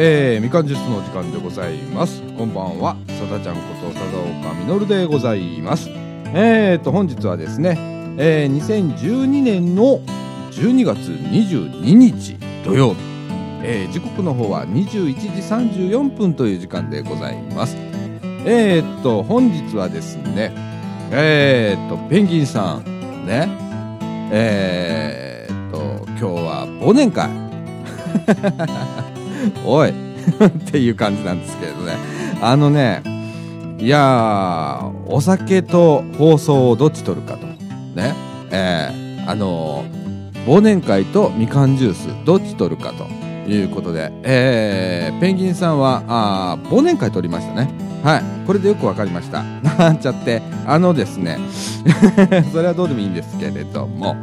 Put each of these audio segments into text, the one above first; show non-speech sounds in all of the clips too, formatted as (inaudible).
えー、みかんジュースの時間でございます。こんばんは。さだちゃんこと佐岡みのるでございます。えーと本日はですね、えー、2012年の12月22日土曜日、えー、時刻の方は21時34分という時間でございます。えーと本日はですねえーとペンギンさんね。えーと今日は忘年会。(laughs) おい。(laughs) っていう感じなんですけれどね。あのねいやお酒と放送をどっち取るかと。ね。えー、あの忘年会とみかんジュースどっち取るかと。いうことで、えー、ペンギンさんはあ忘年会取りましたね。はい。これでよく分かりました。(laughs) なんちゃってあのですね。それはどうでもいいんですけれども。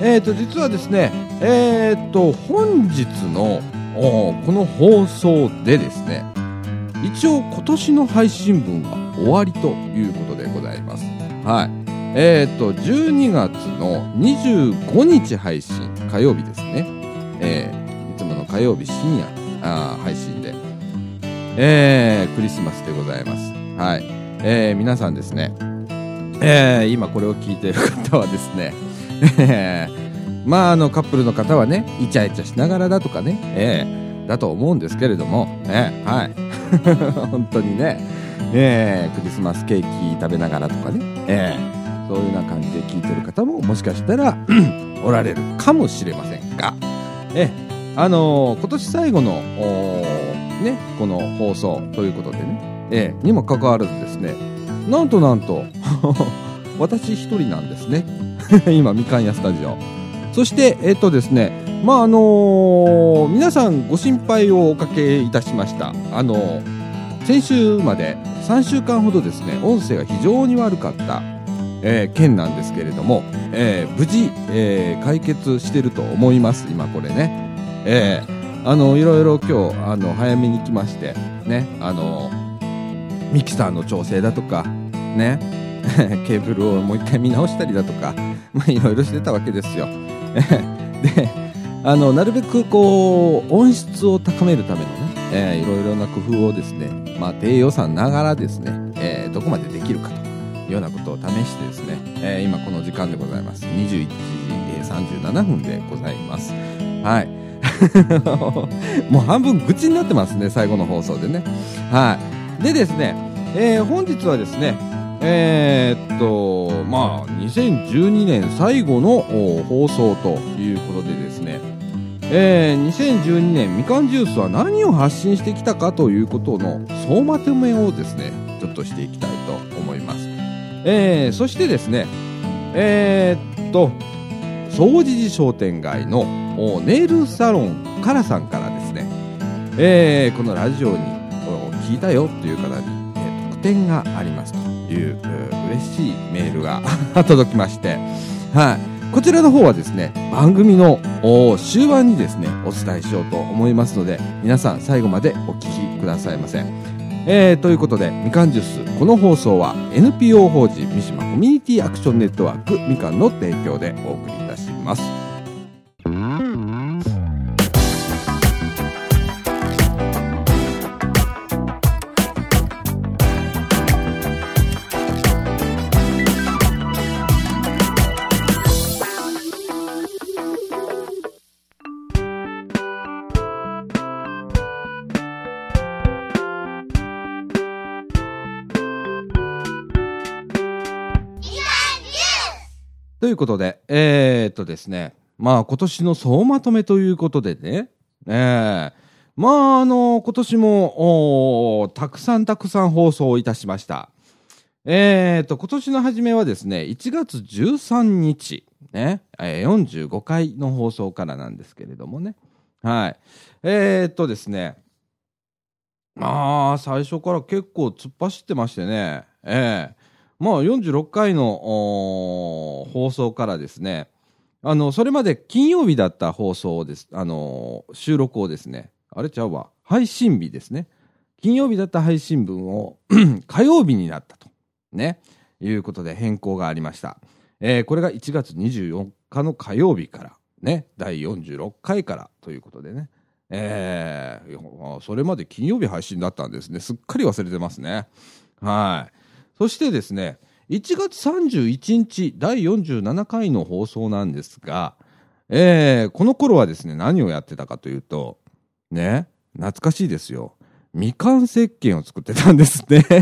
えーと実はですねえーと本日のこの放送でですね一応今年の配信分は終わりということでございます。はい。えっ、ー、と12月の25日配信火曜日ですね。えー、いつもの火曜日深夜あ配信で。えー、クリスマスでございます。はい。えー、皆さんですね。えー、今これを聞いている方はですねまああのカップルの方はねイチャイチャしながらだとかね、えー、だと思うんですけれども、ね、はい。(laughs) 本当にね、えー、クリスマスケーキ食べながらとかね、えー、そういうような感じで聞いてる方ももしかしたらおられるかもしれませんが、えー、あのー、今年最後のねこの放送ということでね、えー、にもかかわらずですねなんとなんと (laughs) 私一人なんですね。(laughs) 今みかん屋スタジオ。そして、えっとですね、まああのー、皆さんご心配をおかけいたしました。あのー、先週まで3週間ほどですね、音声が非常に悪かった、えー、件なんですけれども、えー、無事、えー、解決してると思います、今これね。えー、あの、いろいろ今日、あの、早めに来まして、ね、あの、ミキサーの調整だとか、ね、(laughs) ケーブルをもう一回見直したりだとか、まあ、いろいろしてたわけですよ。(laughs) であのなるべくこう音質を高めるためのね、えー、いろいろな工夫をですね、まあ、低予算ながらですね、えー、どこまでできるかというようなことを試してですね、えー、今この時間でございます。21時37分でございます。はい。(laughs) もう半分愚痴になってますね最後の放送でね。はい。でですね、えー、本日はですねえー、っとまあ2012年最後の放送ということでですね、えー、2012年みかんジュースは何を発信してきたかということの総まとめをですねちょっとしていきたいと思います、えー、そしてですねえー、っと総持寺商店街のネイルサロンカラさんからですね、えー、このラジオに聞いたよという方に、えー、特典がありますと。いう嬉しいメールが (laughs) 届きまして、はい、こちらの方はですね番組の終盤にですねお伝えしようと思いますので皆さん最後までお聞きくださいませ。えー、ということでみかんジュースこの放送は NPO 法人三島コミュニティアクションネットワークみかんの提供でお送りいたします。ということで、えー、っとですね、まあ今年の総まとめということでね、えー、まああの、今年も、たくさんたくさん放送をいたしました。えー、っと、今年の初めはですね、1月13日、ね、えー、45回の放送からなんですけれどもね。はい。えー、っとですね、まあ、最初から結構突っ走ってましてね、ええーまあ、46回の放送からですね、あの、それまで金曜日だった放送です、あの、収録をですね、あれちゃうわ、配信日ですね。金曜日だった配信分を (clears throat) 火曜日になったと、ね、いうことで変更がありました。えー、これが1月24日の火曜日から、ね、第46回からということでね、えー、それまで金曜日配信だったんですね。すっかり忘れてますね。はい。そしてですね、1月31日第47回の放送なんですが、えー、この頃はですね、何をやってたかというと、ね、懐かしいですよ。みかん石鹸を作ってたんですね。(laughs)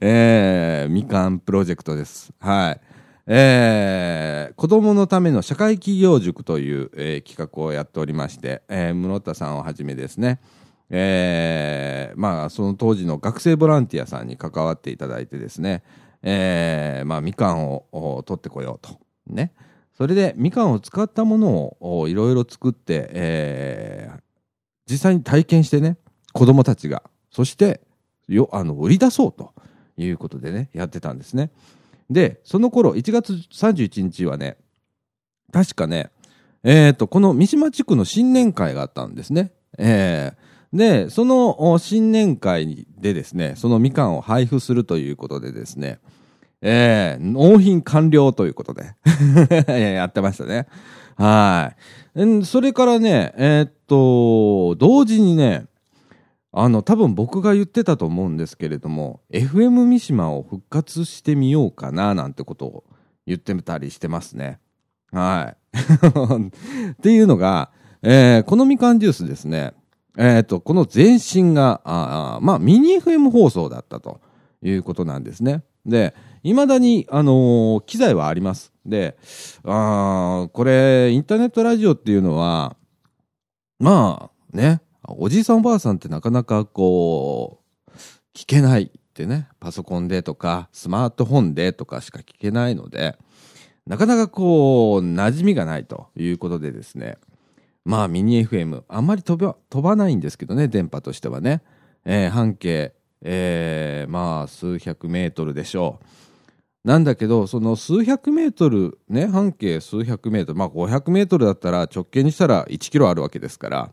えー、みかんプロジェクトです。はい。えー、子供のための社会企業塾という、えー、企画をやっておりまして、えー、室田さんをはじめですね、えー、まあ、その当時の学生ボランティアさんに関わっていただいてですね、えー、まあ、みかんを取ってこようと。ね。それで、みかんを使ったものをいろいろ作って、えー、実際に体験してね、子供たちが、そして、よ、あの、売り出そうということでね、やってたんですね。で、その頃、1月31日はね、確かね、えっ、ー、と、この三島地区の新年会があったんですね。えー、で、その新年会でですね、そのみかんを配布するということでですね、えー、納品完了ということで (laughs) やってましたね。はい。それからね、えー、っと、同時にね、あの、多分僕が言ってたと思うんですけれども、FM 三島を復活してみようかな、なんてことを言ってたりしてますね。はい。(laughs) っていうのが、えー、このみかんジュースですね、えっ、ー、と、この前身が、あまあ、ミニ FM 放送だったということなんですね。で、未だに、あのー、機材はあります。で、あこれ、インターネットラジオっていうのは、まあ、ね、おじいさんおばあさんってなかなかこう、聞けないってね、パソコンでとか、スマートフォンでとかしか聞けないので、なかなかこう、馴染みがないということでですね、まあミニ FM、あんまり飛ば飛ばないんですけどね、電波としてはね、えー、半径、えー、まあ数百メートルでしょう。なんだけど、その数百メートル、ね、半径数百メートル、まあ500メートルだったら直径にしたら1キロあるわけですから、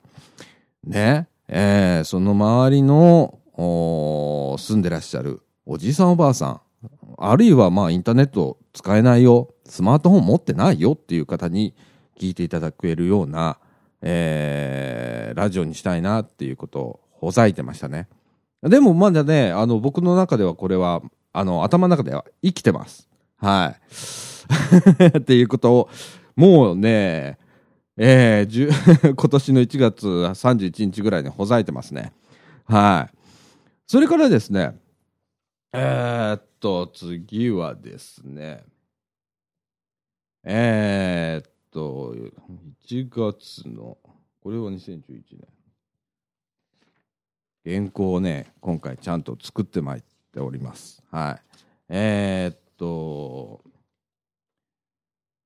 ね、えー、その周りの住んでらっしゃるおじいさんおばあさん、あるいはまあインターネット使えないよ、スマートフォン持ってないよっていう方に聞いていただけるような、えー、ラジオにしたいなっていうことをほざいてましたね。でもまだね、あの僕の中ではこれは、あの頭の中では生きてます。はい。(laughs) っていうことを、もうね、えー、(laughs) 今年の1月31日ぐらいにほざいてますね。はい。それからですね、えー、っと、次はですね、えー、1月の、これは2011年。原稿をね、今回ちゃんと作ってまいっております。はい。えー、っと、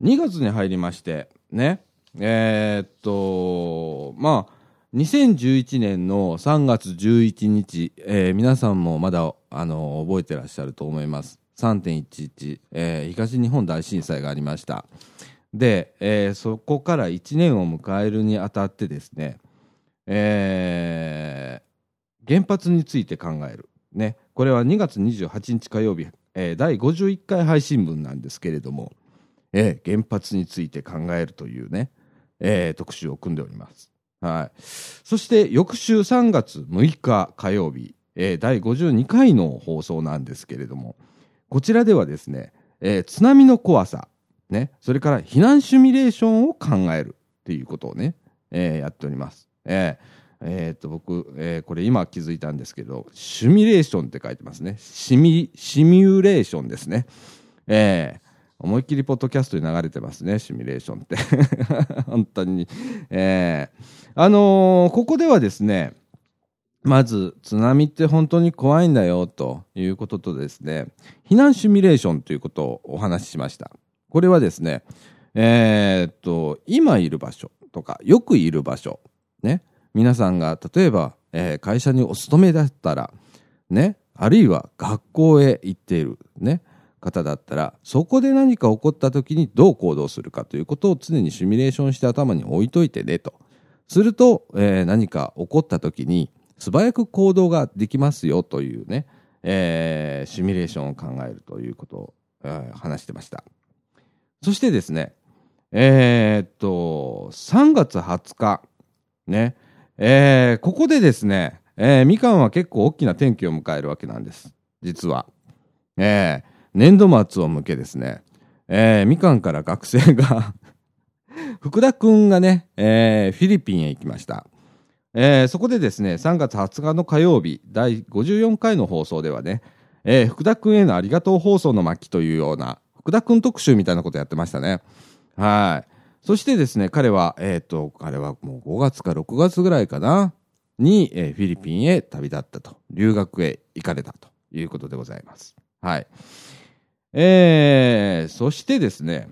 2月に入りまして、ね、えー、っと、まあ、2011年の3月11日、えー、皆さんもまだ、あの、覚えてらっしゃると思います。3.11、えー、東日本大震災がありました。で、えー、そこから1年を迎えるにあたってですね、えー、原発について考える。ね、これは2月28日火曜日、えー、第51回配信分なんですけれども、えー、原発について考えるというね、えー、特集を組んでおります。はい。そして翌週3月6日火曜日、えー、第52回の放送なんですけれども、こちらではですね、えー、津波の怖さ、ね、それから避難シミュレーションを考えるっていうことをね、えー、やっております。えーえー、っと僕、えー、これ今気づいたんですけど、シミュレーションって書いてますね。シミ、シミュレーションですね。えー、思いっきりポッドキャストに流れてますね、シミュレーションって。(laughs) 本当に。えー、あのー、ここではですね、まず、津波って本当に怖いんだよ、ということとですね、避難シミュレーションということをお話ししました。これはですね、えー、っと、今いる場所とか、よくいる場所、ね、皆さんが例えば、えー、会社にお勤めだったら、ね、あるいは学校へ行っている、ね、方だったらそこで何か起こった時にどう行動するかということを常にシミュレーションして頭に置いといてねと。すると、えー、何か起こった時に素早く行動ができますよというね、えー、シミュレーションを考えるということを、えー、話してました。そしてですね、えー、っと、3月20日、ね、えー、ここでですね、えー、みかんは結構大きな転機を迎えるわけなんです。実は。えー、年度末を向けですね、えー、みかんから学生が (laughs) 福田くんがね、えー、フィリピンへ行きました。えー、そこでですね、3月20日の火曜日、第54回の放送ではね、えー、福田くんへのありがとう放送の巻というような、福田くん特集みたいなことやってましたね。はい。そしてですね、彼は、えっ、ー、と、彼はもう5月か6月ぐらいかな、に、えー、フィリピンへ旅立ったと、留学へ行かれたということでございます。はい。えー、そしてですね、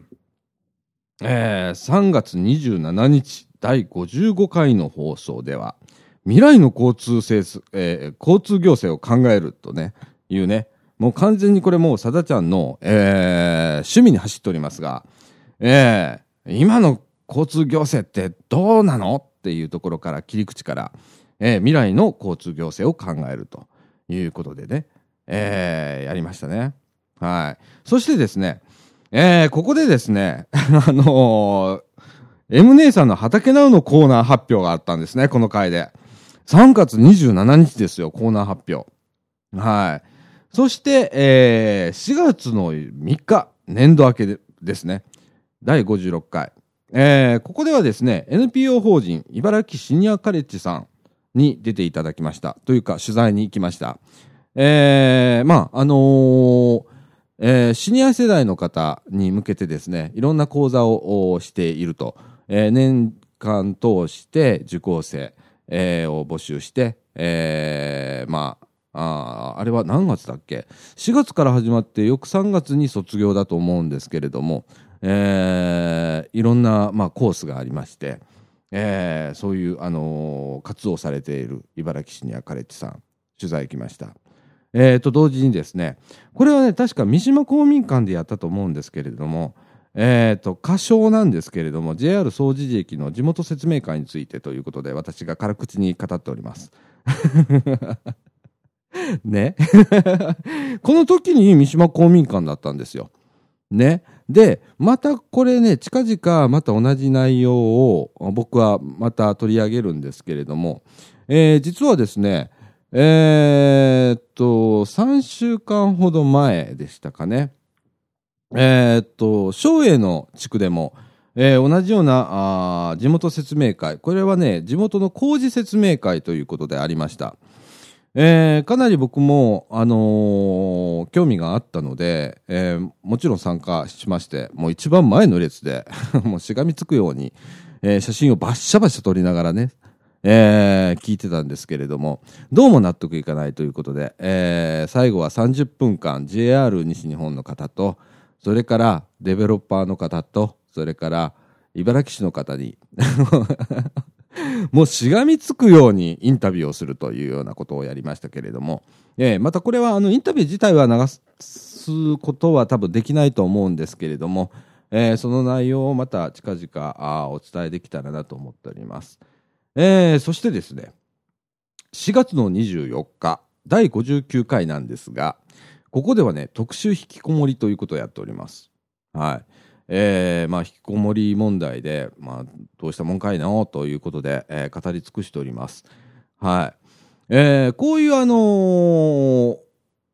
えー、3月27日、第55回の放送では、未来の交通政、えー、交通行政を考えるとね、いうね、もう完全にこれもうさだちゃんの、えー、趣味に走っておりますが、えー、今の交通行政ってどうなのっていうところから切り口から、えー、未来の交通行政を考えるということでね、えー、やりましたね。はい。そしてですね、えー、ここでですね、(laughs) あのー、M 姉さんの畑ナウのコーナー発表があったんですね、この回で。3月27日ですよ、コーナー発表。はい。そして、えー、4月の3日、年度明けでですね、第56回。えー、ここではですね、NPO 法人茨城シニアカレッジさんに出ていただきました。というか、取材に行きました。えー、まあ、あのー、えー、シニア世代の方に向けてですね、いろんな講座をしていると。えー、年間通して受講生、えー、を募集して、えー、まあ、ああれは何月だっけ ?4 月から始まって翌3月に卒業だと思うんですけれども、えー、いろんな、まあ、コースがありまして、えー、そういう、あのー、活動されている茨城市にはカレッジさん、取材行きました。えー、と同時にですね、これはね、確か三島公民館でやったと思うんですけれども、え、ー、と、歌唱なんですけれども、JR 総除寺駅の地元説明会についてということで、私が辛口に語っております。(laughs) ね。(laughs) この時に三島公民館だったんですよ。ね。で、またこれね、近々また同じ内容を僕はまた取り上げるんですけれども、えー、実はですね、えー、っと、3週間ほど前でしたかね。えー、っと、松栄の地区でも、えー、同じようなあ地元説明会、これはね、地元の工事説明会ということでありました。えー、かなり僕も、あのー、興味があったので、えー、もちろん参加しまして、もう一番前の列で (laughs) もうしがみつくように、えー、写真をバッシャバッシャ撮りながらね、えー、聞いてたんですけれども、どうも納得いかないということで、えー、最後は30分間 JR 西日本の方と、それからデベロッパーの方と、それから茨城市の方に (laughs) (laughs) もうしがみつくようにインタビューをするというようなことをやりましたけれども、えー、またこれはあのインタビュー自体は流すことは多分できないと思うんですけれども、えー、その内容をまた近々あお伝えできたらなと思っております。えー、そしてですね、4月の24日、第59回なんですが、ここではね、特集引きこもりということをやっております。はい。えー、まあ、引きこもり問題で、まあ、どうしたもんかいなということで、えー、語り尽くしております。はい。えー、こういうあのー、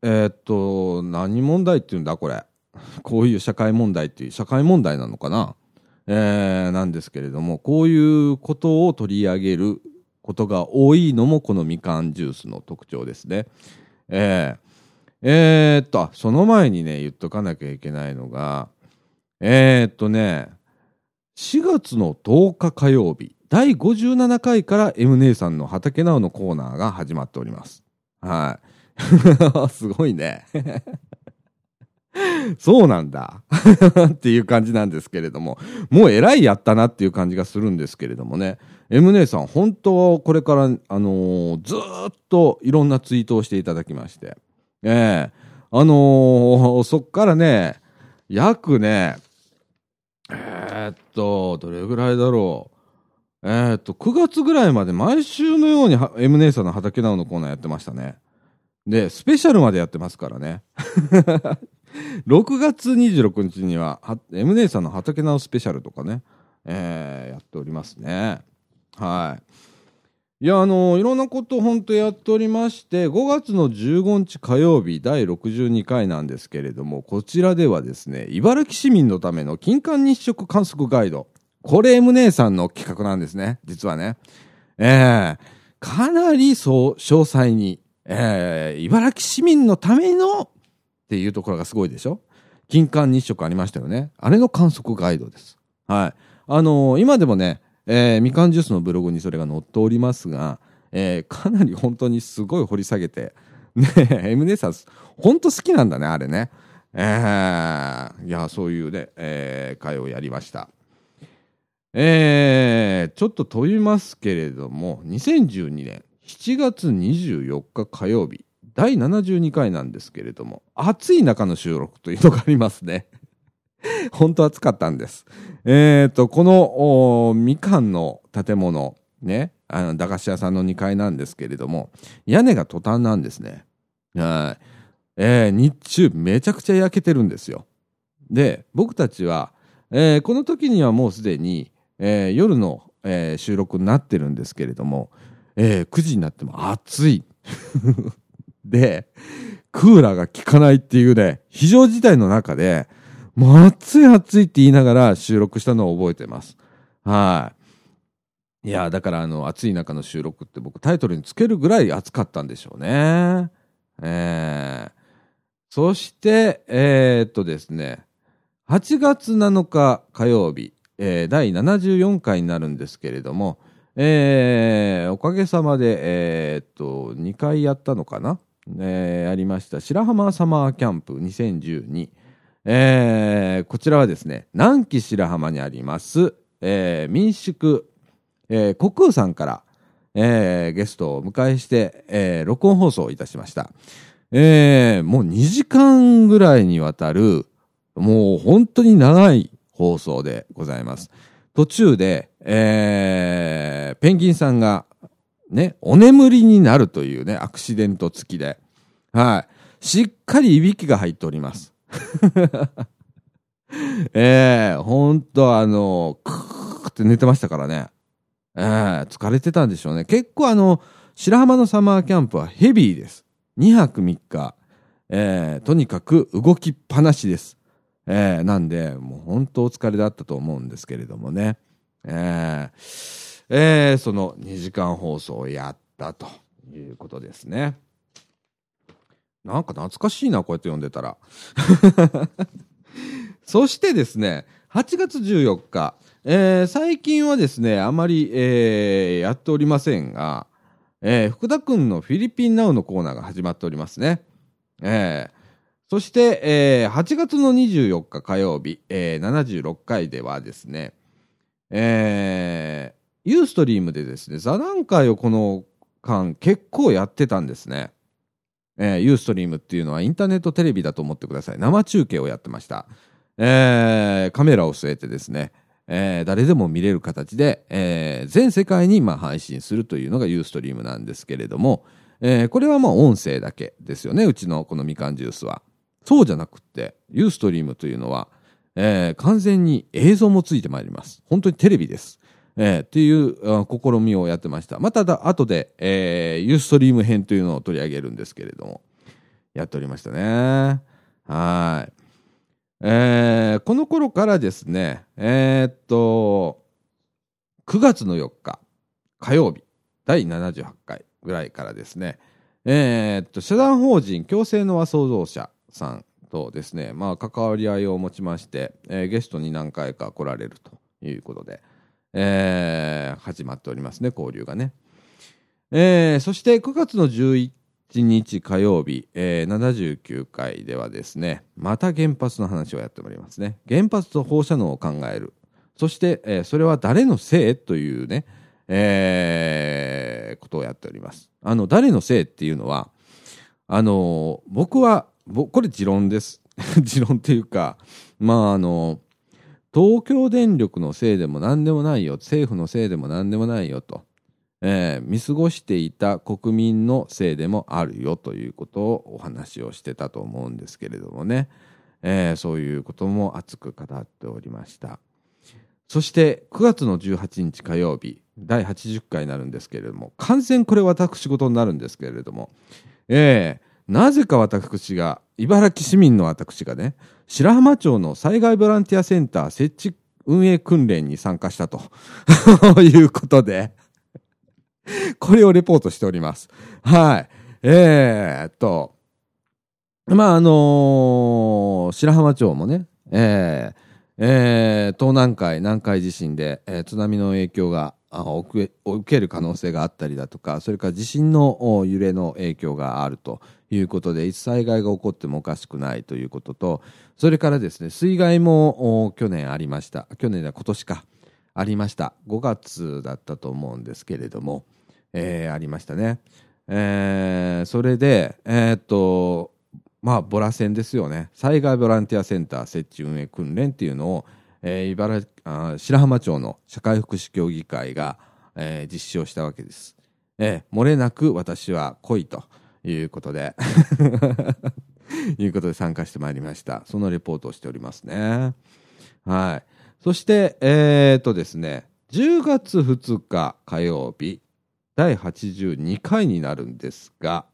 えー、っと、何問題っていうんだ、これ。(laughs) こういう社会問題っていう、社会問題なのかなえー、なんですけれども、こういうことを取り上げることが多いのもこのみかんジュースの特徴ですね。えー、えー、っと、その前にね、言っとかなきゃいけないのが、えー、っとね、4月の10日火曜日、第57回から M 姉さんの畑直のコーナーが始まっております。はい。(laughs) すごいね。(laughs) そうなんだ (laughs) っていう感じなんですけれども、もう偉いやったなっていう感じがするんですけれどもね。M 姉さん、本当これから、あのー、ずっといろんなツイートをしていただきまして。ええー、あのー、そっからね、約ね、えー、っと、どれぐらいだろう。えー、っと、9月ぐらいまで毎週のように M 姉さんの畑直のコーナーやってましたね。で、スペシャルまでやってますからね。(laughs) 6月26日には、M 姉さんの畑直スペシャルとかね、えー、やっておりますね。はい。いや、あのー、いろんなこと本当やっておりまして、5月の15日火曜日第62回なんですけれども、こちらではですね、茨城市民のための金環日食観測ガイド、これ M 姉さんの企画なんですね、実はね。えー、かなりそう、詳細に、えー、茨城市民のためのっていうところがすごいでしょ？金環日食ありましたよね。あれの観測ガイドです。はい。あのー、今でもね、えー、みかんジュースのブログにそれが載っておりますが、えー、かなり本当にすごい掘り下げて、ねえ、エムネサス、本当好きなんだね、あれね。えー、いや、そういうね、えー、会をやりました。えー、ちょっと飛びますけれども、2012年7月24日火曜日、第72回なんですけれども、暑い中の収録というのがありますね。(laughs) 本当暑かったんです。えっ、ー、と、この、みかんの建物、ね、あの、駄菓子屋さんの2階なんですけれども、屋根が途端なんですね。はい。えー、日中めちゃくちゃ焼けてるんですよ。で、僕たちは、えー、この時にはもうすでに、えー、夜の、えー、収録になってるんですけれども、えー、9時になっても暑い。(laughs) で、クーラーが効かないっていうね、非常事態の中で、もう暑い暑いって言いながら収録したのを覚えてます。はい。いや、だからあの、暑い中の収録って僕タイトルにつけるぐらい暑かったんでしょうね。えー、そして、えー、っとですね、8月7日火曜日、えー、第74回になるんですけれども、えー、おかげさまで、えー、っと、2回やったのかな、えー、やりました白浜サマーキャンプ2012。えー、こちらはですね、南紀白浜にあります、えー、民宿、えー、国空さんから、えー、ゲストをお迎えして、えー、録音放送いたしました。えー、もう2時間ぐらいにわたる、もう本当に長い放送でございます。途中で、えー、ペンギンさんが、ね、お眠りになるというね、アクシデント付きで、はい。しっかりいびきが入っております。(laughs) ええー、ほんとあの、クーって寝てましたからね。ええー、疲れてたんでしょうね。結構あの、白浜のサマーキャンプはヘビーです。2泊3日、えー、とにかく動きっぱなしです。えー、なんで、もう本当お疲れだったと思うんですけれどもね。えー、えー、その2時間放送をやったということですね。なんか懐かしいな、こうやって読んでたら。(laughs) そしてですね、8月14日、えー、最近はですね、あまり、えー、やっておりませんが、えー、福田くんのフィリピンナウのコーナーが始まっておりますね。えー、そして、えー、8月の24日火曜日、えー、76回ではですね、えー、ユーストリームでですね、座談会をこの間結構やってたんですね。えー、ユーストリームっていうのはインターネットテレビだと思ってください。生中継をやってました。えー、カメラを据えてですね、えー、誰でも見れる形で、えー、全世界にまあ配信するというのがユーストリームなんですけれども、えー、これはまあ音声だけですよね、うちのこのみかんジュースは。そうじゃなくって、ユーストリームというのは、えー、完全に映像もついてまいります。本当にテレビです。えー、っていう試みをやってました。まただ、後で、えー、ユーストリーム編というのを取り上げるんですけれども、やっておりましたね。はい。えー、この頃からですね、えー、っと、9月の4日、火曜日、第78回ぐらいからですね、えー、っと、社団法人共生の和創造者さんとですね、まあ、関わり合いを持ちまして、えー、ゲストに何回か来られるということで、えー、始まっておりますね、交流がね。えー、そして9月の11日火曜日、えー、79回ではですね、また原発の話をやっておりますね。原発と放射能を考える。そして、えー、それは誰のせいというね、えー、ことをやっております。あの、誰のせいっていうのは、あの僕はこれ持論です。(laughs) 持論っていうか、まああの、東京電力のせいでも何でもないよ、政府のせいでも何でもないよと、えー、見過ごしていた国民のせいでもあるよということをお話をしてたと思うんですけれどもね。えー、そういうことも熱く語っておりました。そして9月の18日火曜日、第80回になるんですけれども、完全これ私事になるんですけれども、えー、なぜか私が、茨城市民の私がね、白浜町の災害ボランティアセンター設置運営訓練に参加したと (laughs) いうことでこれをレポートしております。はい。えー、っと、まあ、あのー、白浜町もね、えー、えー、東南海、南海地震で、えー、津波の影響が受ける可能性があったりだとか、それから地震の揺れの影響があるということで、いつ災害が起こってもおかしくないということと、それからですね、水害も去年ありました。去年では今年か、ありました。5月だったと思うんですけれども、えー、ありましたね。えー、それで、えー、っと、まあ、ボラ戦ですよね。災害ボランティアセンター設置運営訓練っていうのを、えー、茨あ白浜町の社会福祉協議会が、えー、実施をしたわけです。えー、漏れなく私は来いということで (laughs) いうことで参加してまいりました。そのレポートをしておりますね。はい。そして、えー、とですね、10月2日火曜日、第82回になるんですが、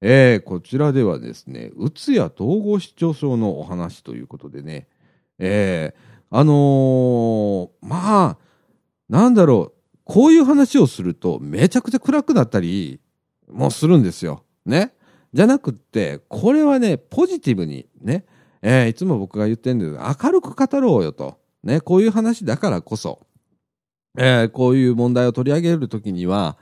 えー、こちらではですね、うつや統合失調症のお話ということでね、えー、あのー、まあ、なんだろう、こういう話をするとめちゃくちゃ暗くなったりもするんですよ。ね。じゃなくって、これはね、ポジティブにね、えー、いつも僕が言ってるんです明るく語ろうよと。ね、こういう話だからこそ、えー、こういう問題を取り上げるときには、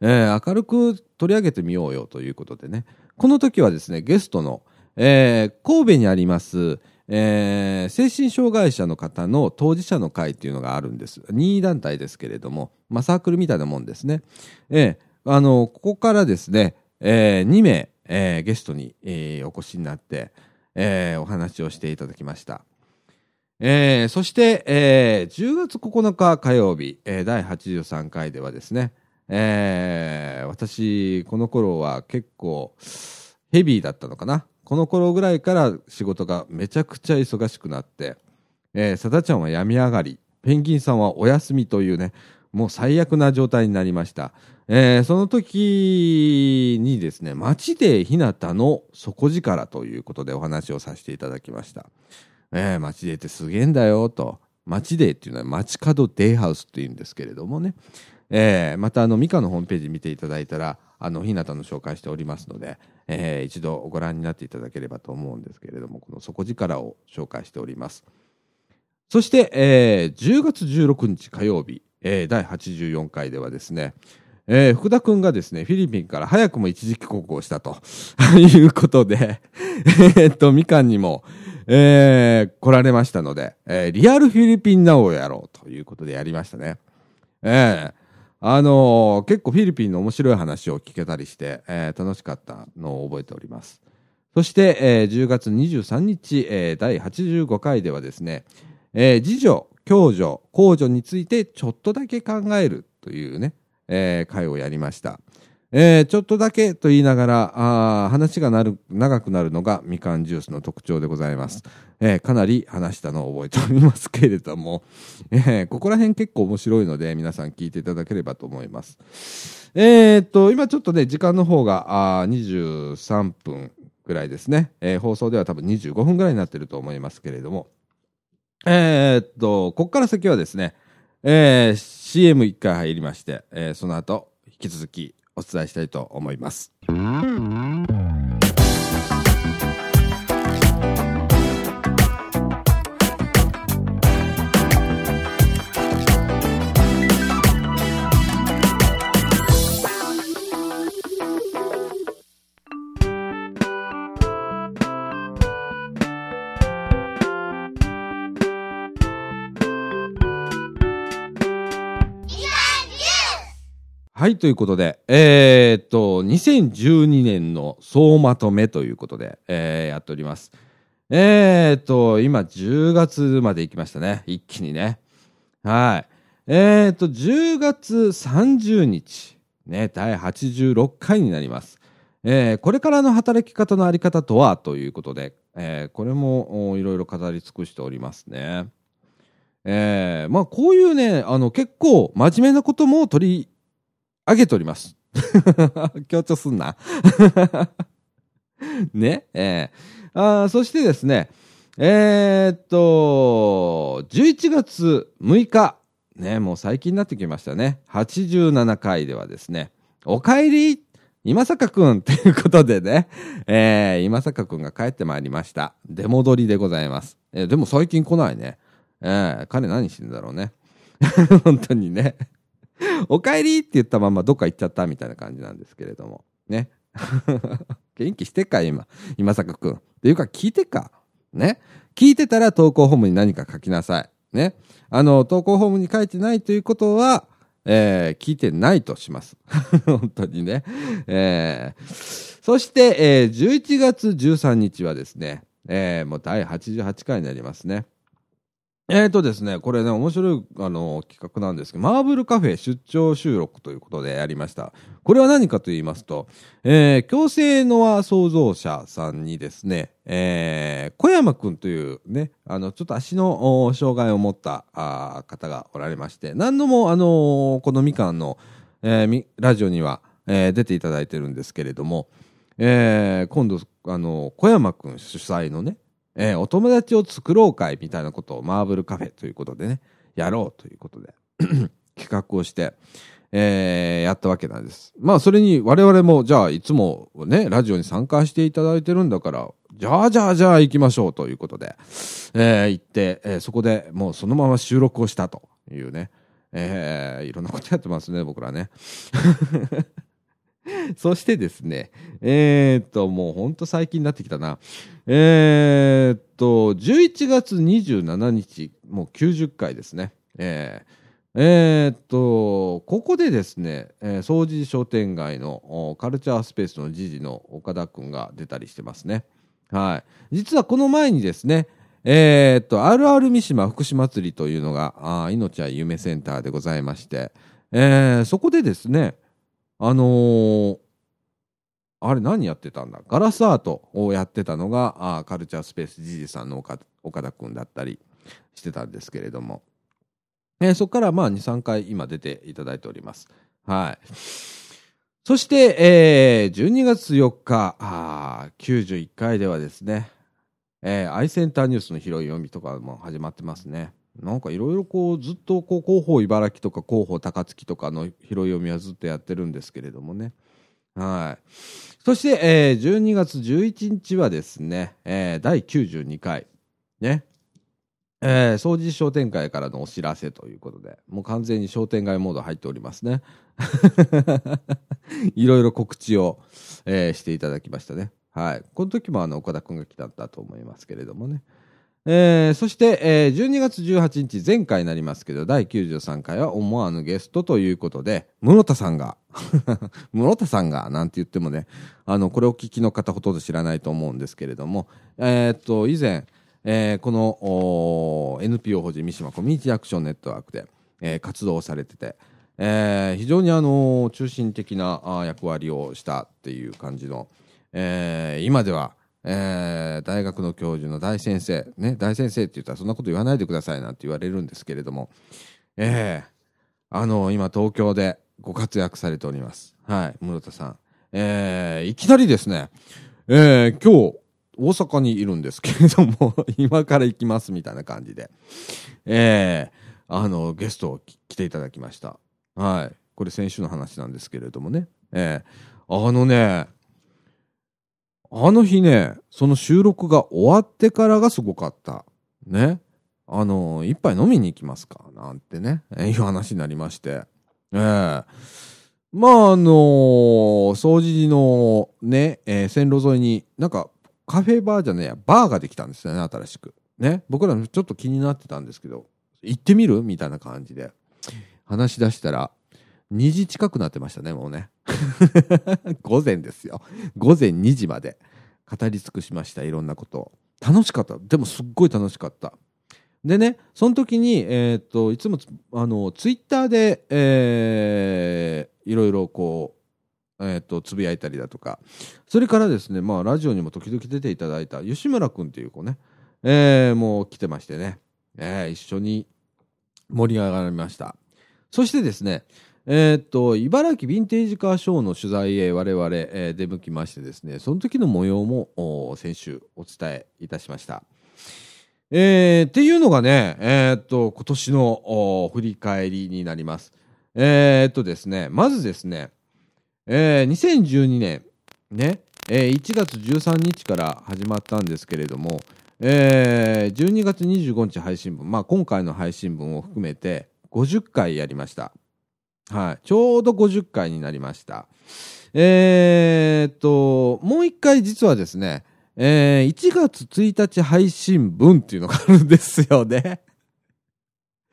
えー、明るく取り上げてみようよということでね。この時はですね、ゲストの、えー、神戸にあります、えー、精神障害者の方の当事者の会っていうのがあるんです。任意団体ですけれども、まあ、サークルみたいなもんですね。えー、あの、ここからですね、えー、2名、えー、ゲストに、えー、お越しになって、えー、お話をしていただきました。えー、そして、えー、10月9日火曜日、えー、第83回ではですね、えー、私、この頃は結構ヘビーだったのかな？この頃ぐらいから仕事がめちゃくちゃ忙しくなって、えー、さだちゃんは病み上がり、ペンギンさんはお休みというね、もう最悪な状態になりました。えー、その時にですね、街で日向の底力ということでお話をさせていただきました。えー、街でってすげえんだよと。街でっていうのは街角デイハウスっていうんですけれどもね。えー、またあのミカのホームページ見ていただいたらあの日向の紹介しておりますので、えー、一度ご覧になっていただければと思うんですけれどもこの底力を紹介しておりますそして、えー、10月16日火曜日、えー、第84回ではですねえー、福田君がですね、フィリピンから早くも一時帰国をしたと (laughs) いうことで、(laughs) えっと、みかんにも、えー、来られましたので、えー、リアルフィリピンナウをやろうということでやりましたね。えー、あのー、結構フィリピンの面白い話を聞けたりして、えー、楽しかったのを覚えております。そして、えー、10月23日、えー、第85回ではですね、えー、次女、共助、公助についてちょっとだけ考えるというね、えー、会をやりました。えー、ちょっとだけと言いながら、あ話が長くなるのがみかんジュースの特徴でございます。えー、かなり話したのを覚えておりますけれども、えー、ここら辺結構面白いので皆さん聞いていただければと思います。えー、っと、今ちょっとね、時間の方があ23分ぐらいですね、え。放送では多分25分ぐらいになってると思いますけれども、えー、っと、ここから先はですね、えー、CM1 回入りまして、えー、その後、引き続きお伝えしたいと思います。はい、ということで、えー、っと、2012年の総まとめということで、えー、やっております。えー、っと、今10月まで行きましたね。一気にね。はい。えー、っと、10月30日、ね、第86回になります。えーこれからの働き方のあり方とはということで、えーこれもいろいろ語り尽くしておりますね。えーまあこういうね、あの結構真面目なことも取り上げております。(laughs) 強調すんな。(laughs) ね、えーあそしてですね、えーっと、11月6日、ね、もう最近になってきましたね。87回ではですね、おかえり今坂くんということでね、えー、今坂くんが帰ってまいりました。出戻りでございます。えーでも最近来ないね。えー、彼何してんだろうね。(laughs) 本当にね。(laughs) おかえりって言ったままどっか行っちゃったみたいな感じなんですけれども。ね。(laughs) 元気してか今。今坂くん。っていうか聞いてか。ね。聞いてたら投稿フォームに何か書きなさい。ね。あの、投稿フォームに書いてないということは、えー聞いてないとします。(laughs) 本当にね。えーそして、えー11月13日はですね、えーもう第88回になりますね。えーとですね、これね、面白い、あの、企画なんですけど、マーブルカフェ出張収録ということでやりました。これは何かと言いますと、えー、強制ノア創造者さんにですね、えー、小山くんというね、あの、ちょっと足の障害を持ったあ方がおられまして、何度も、あのーこのみかんの、えーラジオには、えー出ていただいてるんですけれども、えー今度、あの小山くん主催のね、えーお友達を作ろう会みたいなことをマーブルカフェということでね、やろうということで、(clears throat) 企画をして、えーやったわけなんです。まあ、それに我々も、じゃあ、いつもね、ラジオに参加していただいてるんだから、じゃあ、じゃあ、じゃあ、行きましょうということで、えー行って、えーそこでもうそのまま収録をしたというね、えーいろんなことやってますね、僕らね。(laughs) (laughs) そしてですね、えーっと、もうほんと最近になってきたな。えーっと、11月27日、もう90回ですね。えーえーっと、ここでですね、えー、掃除商店街のカルチャースペースの時事の岡田くんが出たりしてますね。はい。実はこの前にですね、えーっと、RR 三島福祉祭りというのが、あ命は夢センターでございまして、えーそこでですね、あのーあれ何やってたんだ？ガラスアートをやってたのがあカルチャースペースジジさんの岡岡田くんだったりしてたんですけれども、えーそこからまあ23回今出ていただいております。はい。そして、えー12月4日あ91回ではですね、えーアイセンターニュースの広い読みとかも始まってますね。なんかいろいろこうずっとこう広報茨城とか広報高槻とかの広い読みはずっとやってるんですけれどもねはい。そして、えー12月11日はですね、えー第92回、ね、えー掃除商店街からのお知らせということで、もう完全に商店街モード入っておりますね。(laughs) いろいろ告知を、えーしていただきましたね。はい。この時もあの岡田くんが来たんだと思いますけれどもね。えーそして、えー12月18日、前回になりますけど、第93回は思わぬゲストということで、室田さんが、(laughs) 室田さんが、なんて言ってもね、あの、これを聞きの方ほとんど知らないと思うんですけれども、えーっと、以前、えーこの NPO 法人三島コミュニティアクションネットワークで、えー活動されてて、えー非常にあの中心的な役割をしたっていう感じの、えー今では、えー大学の教授の大先生、ね、大先生って言ったらそんなこと言わないでくださいなんて言われるんですけれども、えーあの今東京でご活躍されております。はい、室田さん。えーいきなりですね、えー今日、大阪にいるんですけれども、(laughs) 今から行きますみたいな感じで、えーあの、ゲストを来ていただきました。はい。これ先週の話なんですけれどもね。えーあのね、あの日ね、その収録が終わってからがすごかった。ね。あの、一杯飲みに行きますか？なんてね、えいう話になりまして。ええまあ、あの掃除のね、えー線路沿いになんかカフェバーじゃねえや、バーができたんですよね、新しく。ね。僕らちょっと気になってたんですけど、行ってみる？みたいな感じで話し出したら、2時近くなってましたね、もうね。(laughs) 午前ですよ。午前2時まで語り尽くしました、いろんなことを。楽しかった。でもすっごい楽しかった。でね、その時に、えーっと、いつも、あの、ツイッターで、えーいろいろこうえっ、と、つぶやいたりだとか、それからですね、まあ、ラジオにも時々出ていただいた吉村くんっていう子ね、えー、もう来てましてね、えー、一緒に盛り上がりました。そしてですね、えー、と、茨城ヴィンテージカーショーの取材へ我々、えー、出向きましてですね、その時の模様も先週お伝えいたしました。えー、っていうのがね、えー、と、今年の振り返りになります。えー、とですね、まずですね、えー、2012年、ね、えー、1月13日から始まったんですけれども、えー、12月25日配信分、まあ今回の配信分を含めて50回やりました。はい。ちょうど50回になりました。えー、と、もう一回実はですね、えー、1月1日配信分っていうのがあるんですよね。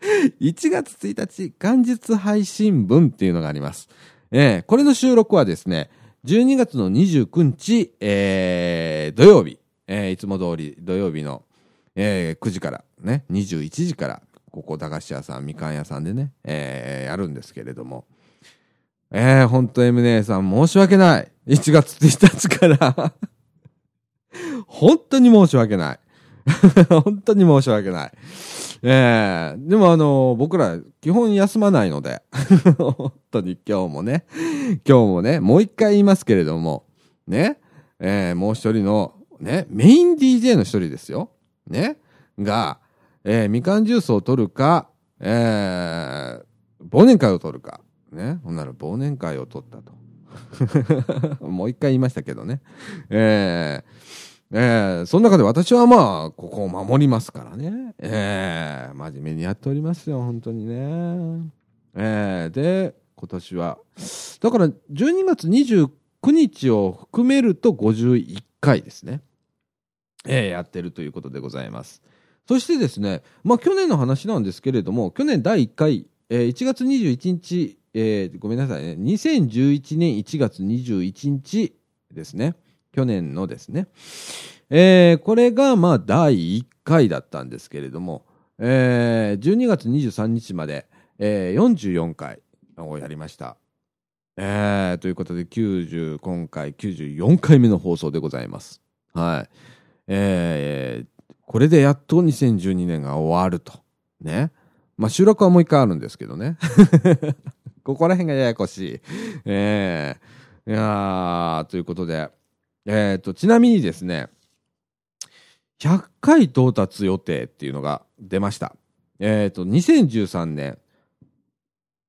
(laughs) 1月1日元日配信分っていうのがあります。えー、これの収録はですね、12月の29日、えー、土曜日、えー、いつも通り土曜日の、えー、9時からね、21時からここ駄菓子屋さんみかん屋さんでね、えー、やるんですけれども。えー、ほんと M 姉さん申し訳ない。1月1日から。本当に申し訳ない。(laughs) 本当に申し訳ない。ええー、でもあの、僕ら基本休まないので。本当に今日もね、今日もね、もう一回言いますけれども、ね、えー、もう一人の、ね、メイン DJ の一人ですよ。ね、が、えー、みかんジュースを取るか、えー、忘年会を取るか。ね。ほんなら忘年会を取ったと。(laughs) もう一回言いましたけどね。えー、えー、その中で私はまあ、ここを守りますからね。えー、真面目にやっておりますよ、本当にね。えー、で、今年は、だから12月29日を含めると51回ですね。えー、やってるということでございます。そしてですね、まあ去年の話なんですけれども、去年第1回、えー、1月21日、えー、ごめんなさいね、2011年1月21日ですね。去年のですね。えー、これがまあ第1回だったんですけれども、えー、12月23日まで、えー、44回をやりました。えー、ということで90今回94回目の放送でございます。はい。えー、これでやっと2012年が終わると。ね。まあ収録はもう一回あるんですけどね。(laughs) ここら辺がややこしい。ええー、いやということで、えっ、ー、と、ちなみにですね、100回到達予定っていうのが出ました。えっ、ー、と、2013年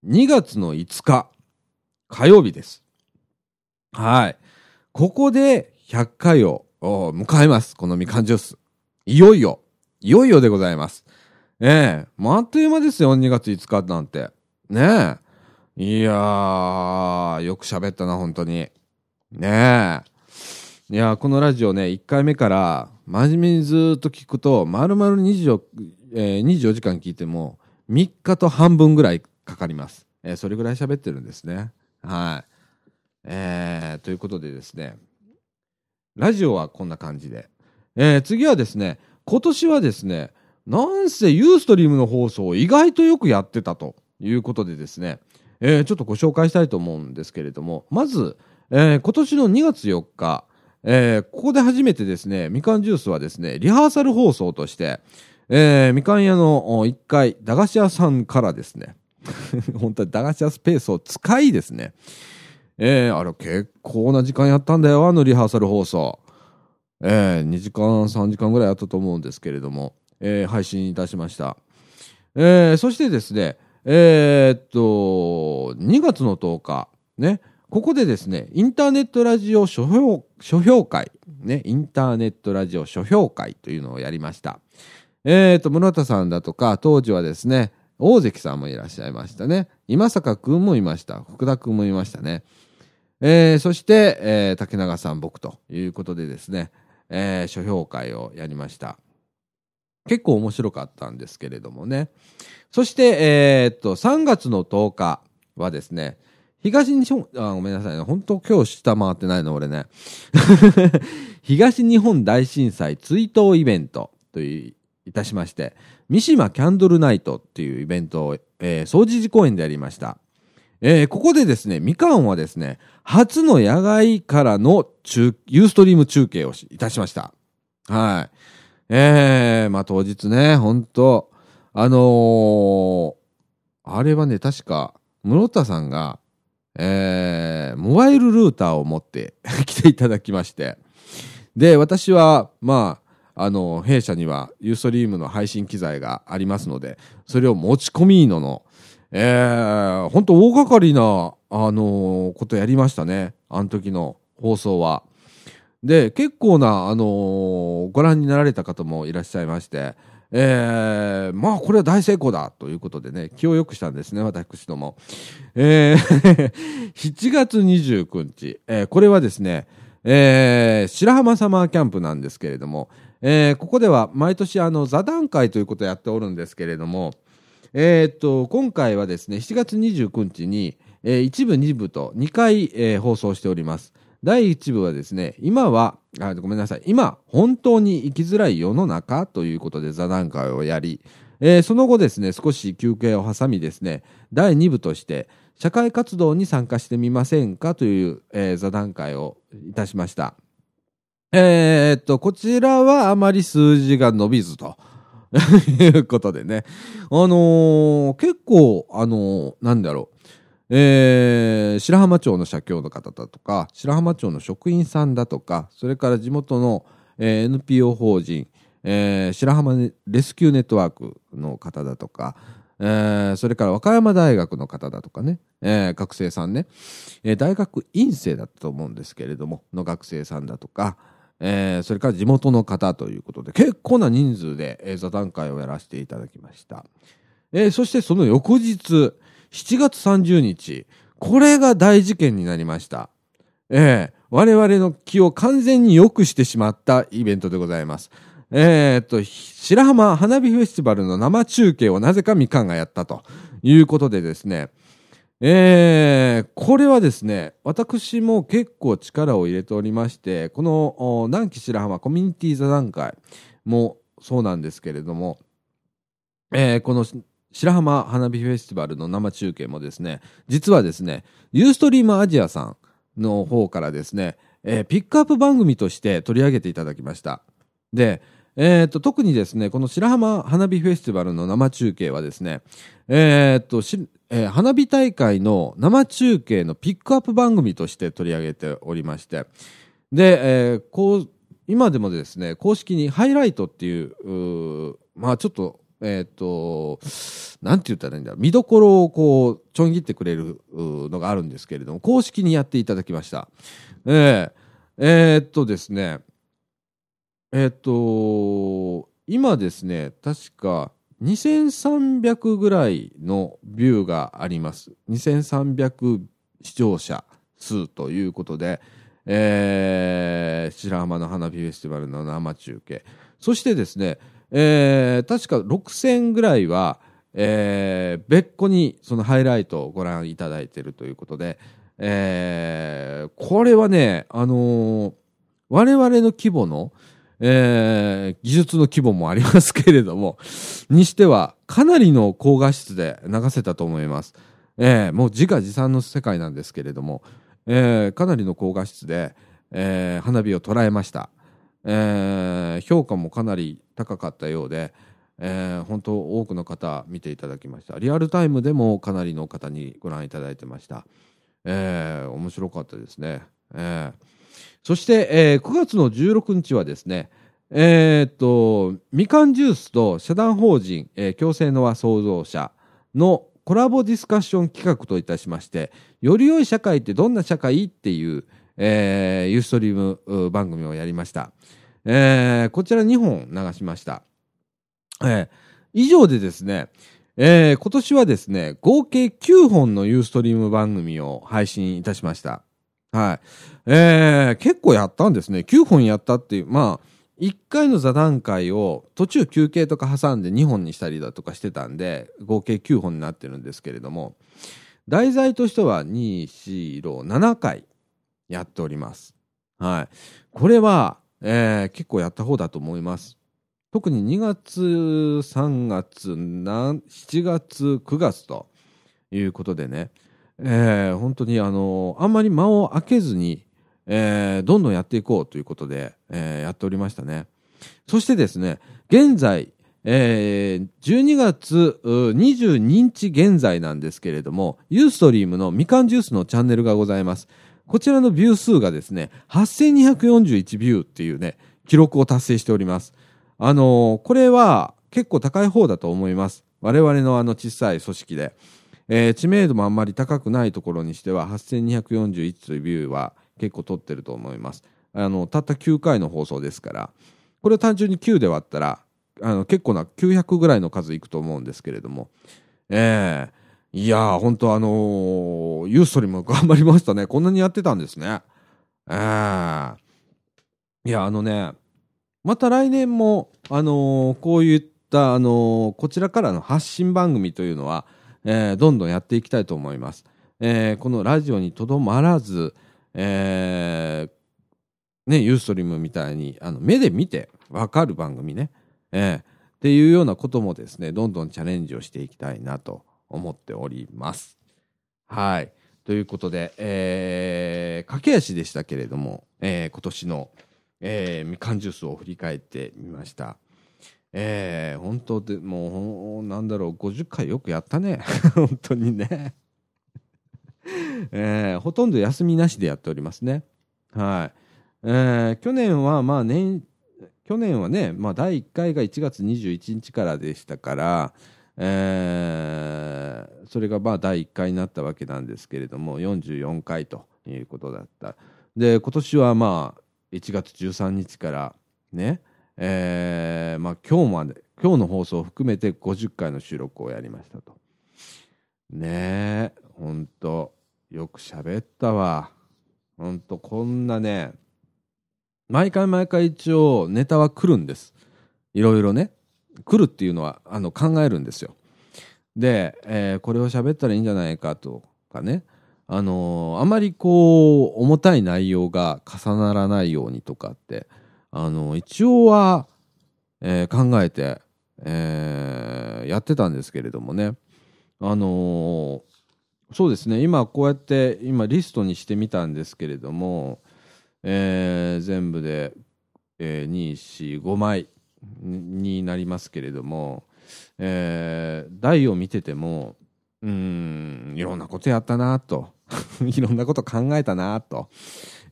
2月の5日火曜日です。はい。ここで100回を迎えます。このみかんジュース。いよいよ、いよいよでございます。ええもうあっという間ですよ、2月5日なんて。ねえ。いやー、よく喋ったな、本当に。ねえ。いやこのラジオね、1回目から真面目にずっと聞くと、丸々24、えー、24時間聞いても、3日と半分ぐらいかかります。えー、それぐらい喋ってるんですね。はい。えー、ということでですね、ラジオはこんな感じで。えー、次はですね、今年はですね、なんせユーストリームの放送を意外とよくやってたということでですね、えー、ちょっとご紹介したいと思うんですけれども、まず、えー、今年の2月4日、えー、ここで初めてですね、みかんジュースはですね、リハーサル放送として、えー、みかん屋の1階、駄菓子屋さんからですね、(laughs) 本当に駄菓子屋スペースを使いですね、えー、あれ結構な時間やったんだよ、あのリハーサル放送。えー、2時間、3時間ぐらいあったと思うんですけれども、えー、配信いたしました。えー、そしてですね、えー、っと、2月の10日、ね、ここでですね、インターネットラジオ書評書評会、ね、インターネットラジオ書評会というのをやりました。えー、っと、村田さんだとか、当時はですね、大関さんもいらっしゃいましたね。今坂くんもいました。福田くんもいましたね。えー、そして、えー、竹永さん僕ということでですね、えー、書評会をやりました。結構面白かったんですけれどもね。そして、えー、っと、3月の10日はですね、東日本、あ、ごめんなさいね。本当今日下回ってないの、俺ね。(laughs) 東日本大震災追悼イベントという、いたしまして、三島キャンドルナイトっていうイベントを、えー、総除寺公園でやりました。えー、ここでですね、みかんはですね、初の野外からの中、ユーストリーム中継をいたしました。はい。えー、まあ当日ね、本当あのー、あれはね、確か、室田さんが、えー、モバイルルーターを持って (laughs) 来ていただきまして、で、私は、まあ、あの、弊社にはユーストリームの配信機材がありますので、それを持ち込みのの、えー、本当大掛かりな、あのー、ことやりましたね。あの時の放送は。で、結構な、あのー、ご覧になられた方もいらっしゃいまして、えー、まあ、これは大成功だということでね、気を良くしたんですね、私ども。えー、(laughs) 7月29日、えー、これはですね、えー、白浜サマーキャンプなんですけれども、えー、ここでは毎年あの座談会ということをやっておるんですけれども、えー、っと、今回はですね、7月29日に、えー、1部、2部と2回、えー、放送しております。第1部はですね、今は、あごめんなさい、今、本当に生きづらい世の中ということで座談会をやり、えー、その後ですね、少し休憩を挟みですね、第2部として、社会活動に参加してみませんか？という、えー、座談会をいたしました。えー、っと、こちらはあまり数字が伸びずと。いうことでね。あのー、結構、あのー、なんだろう。えー、白浜町の社協の方だとか、白浜町の職員さんだとか、それから地元の、えー、NPO 法人、えー、白浜レスキューネットワークの方だとか、えー、それから和歌山大学の方だとかね、えー、学生さんね、えー、大学院生だったと思うんですけれども、の学生さんだとか、えー、それから地元の方ということで、結構な人数で、えー、座談会をやらせていただきました。えー、そしてその翌日、7月30日、これが大事件になりました。えー、我々の気を完全に良くしてしまったイベントでございます。えー、っと、白浜花火フェスティバルの生中継をなぜかみかんがやったということでですね、えー、これはですね、私も結構力を入れておりまして、この南紀白浜コミュニティ座談会もそうなんですけれども、えー、この白浜花火フェスティバルの生中継もですね、実はですね、ユーストリームアジアさんの方からですね、えー、ピックアップ番組として取り上げていただきました。で、えー、と、特にですね、この白浜花火フェスティバルの生中継はですね、えー、と、えー、花火大会の生中継のピックアップ番組として取り上げておりまして、で、えー、こう、今でもですね、公式にハイライトっていう、うまあちょっとえっ、ー、と、なんて言ったらいいんだ見どころをこう、ちょん切ってくれるのがあるんですけれども、公式にやっていただきました。えー、えー、っとですね、え、っと、今ですね、確か2300ぐらいのビューがあります。2300視聴者数ということで、えー、白浜の花火フェスティバルの生中継。そしてですね、えー、確か6000ぐらいは、えー、別個にそのハイライトをご覧いただいているということで、えー、これはね、あのー、我々の規模の、えー、技術の規模もありますけれども、にしてはかなりの高画質で流せたと思います。えー、もう自画自賛の世界なんですけれども、えー、かなりの高画質で、えー、花火を捉えました。えー、評価もかなり高かったようで、えー、本当多くの方見ていただきましたリアルタイムでもかなりの方にご覧いただいてました、えー、面白かったですね、えー、そして、えー、9月の16日はですねえー、っとみかんジュースと社団法人、えー、共生の輪創造者のコラボディスカッション企画といたしましてより良い社会ってどんな社会っていうえー、ユーストリーム番組をやりました。えー、こちら2本流しました。えー、以上でですね、えー、今年はですね、合計9本のユーストリーム番組を配信いたしました。はい。えー、結構やったんですね。9本やったっていう、まあ、1回の座談会を途中休憩とか挟んで2本にしたりだとかしてたんで、合計9本になってるんですけれども、題材としては2、4、6、7回やっております。はい。これは、えー、結構やった方だと思います。特に2月、3月、7月、9月ということでね、えー、本当にあの、あんまり間を空けずに、えー、どんどんやっていこうということで、えー、やっておりましたね。そしてですね、現在、えー、12月22日現在なんですけれども、ユーストリームのみかんジュースのチャンネルがございます。こちらのビュー数がですね、8241ビューっていうね、記録を達成しております。あのー、これは結構高い方だと思います。我々のあの小さい組織で。えー、知名度もあんまり高くないところにしては、8241というビューは結構取ってると思います。あの、たった9回の放送ですから、これを単純に9で割ったら、あの、結構な900ぐらいの数いくと思うんですけれども、ええー、いやー、本当あのー、ユーストリーも頑張りましたね。こんなにやってたんですね。ええー、いや、あのね、また来年も、あの、こういった、あの、こちらからの発信番組というのは、えー、どんどんやっていきたいと思います。えー、このラジオにとどまらず、えー、ね、ユーストリームみたいに、あの、目で見てわかる番組ね、えー、っていうようなこともですね、どんどんチャレンジをしていきたいなと思っております。はい。ということで、えー、駆け足でしたけれども、えー、今年の、えー、みかんジュースを振り返ってみました。えー、本当でもう、なんだろう、50回よくやったね。(laughs) 本当にね。えー、ほとんど休みなしでやっておりますね。はい。えー、去年は、まあ年、去年はね、まあ第1回が1月21日からでしたから、えー、それがまあ第1回になったわけなんですけれども、44回ということだった。で、今年はまあ、1月13日からね、えー、まあ今日まで、今日の放送を含めて50回の収録をやりましたと。ねえ、ほんと、よく喋ったわ。ほんと、こんなね、毎回毎回一応ネタは来るんです。いろいろね。来るっていうのはあの考えるんですよ。で、えー、これを喋ったらいいんじゃないかとかね。あのー、あまりこう、重たい内容が重ならないようにとかって、あの、一応は、えー、考えて、えやってたんですけれどもね。あのそうですね。今こうやって、今リストにしてみたんですけれども、え全部で、え2、4、5枚になりますけれども、え台を見てても、うん、いろんなことやったなと。(laughs) いろんなこと考えたなと。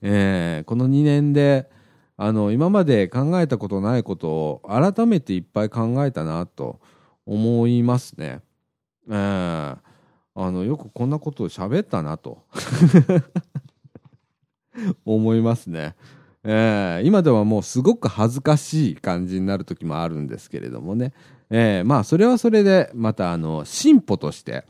えー、この2年で、あの、今まで考えたことないことを改めていっぱい考えたなと思いますね。えー、あの、よくこんなことを喋ったなと (laughs) 思いますね。えー、今ではもうすごく恥ずかしい感じになる時もあるんですけれどもね。えー、まあそれはそれでまたあの進歩として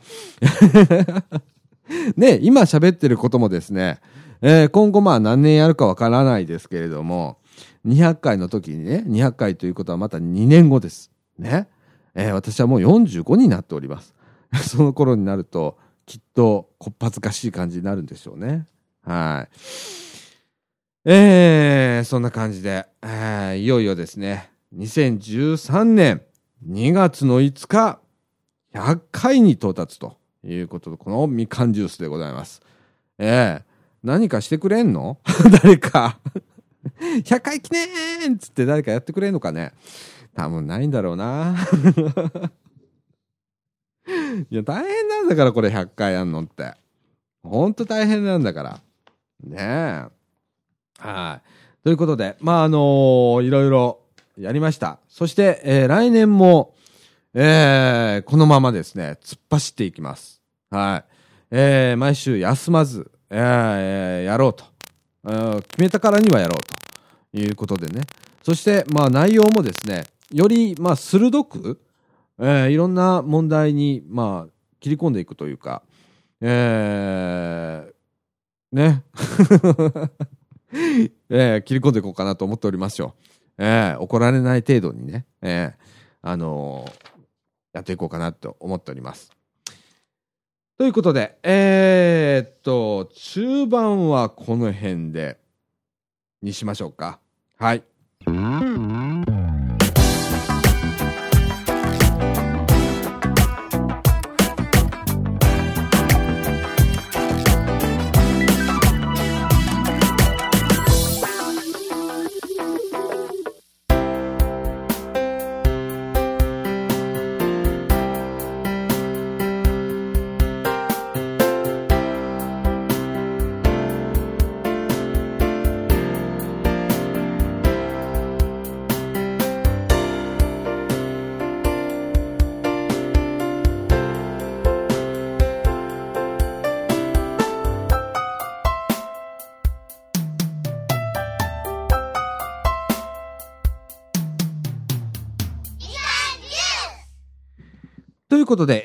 (laughs) ね、今喋ってることもですね、えー、今後まあ何年やるかわからないですけれども、200回の時にね、200回ということはまた2年後です。ね。えー、私はもう45になっております。(laughs) その頃になると、きっとこっぱずかしい感じになるんでしょうね。はい。えー、そんな感じで、えー、いよいよですね、2013年2月の5日、100回に到達ということで、このみかんジュースでございます。えー、何かしてくれんの？(laughs) 誰か100回記念っつって誰かやってくれんのかね？多分ないんだろうな。(laughs) いや、大変なんだから、これ100回やんのって。ほんと大変なんだから。ねえ。はい。ということで、まあ、あのー、いろいろやりました。そして、えー、来年も、えー、このままですね、突っ走っていきます。はい。えー、毎週休まず、えー、やろうと。決めたからにはやろうということでね。そして、まあ内容もですね、より、まあ鋭く、えー、いろんな問題に、まあ、切り込んでいくというか、えー、ね。(laughs) えー、切り込んでいこうかなと思っておりますよ。えー、怒られない程度にね、えー、あのー、やっていこうかなと思っております。ということで、えー、っと、中盤はこの辺で、にしましょうか。はい。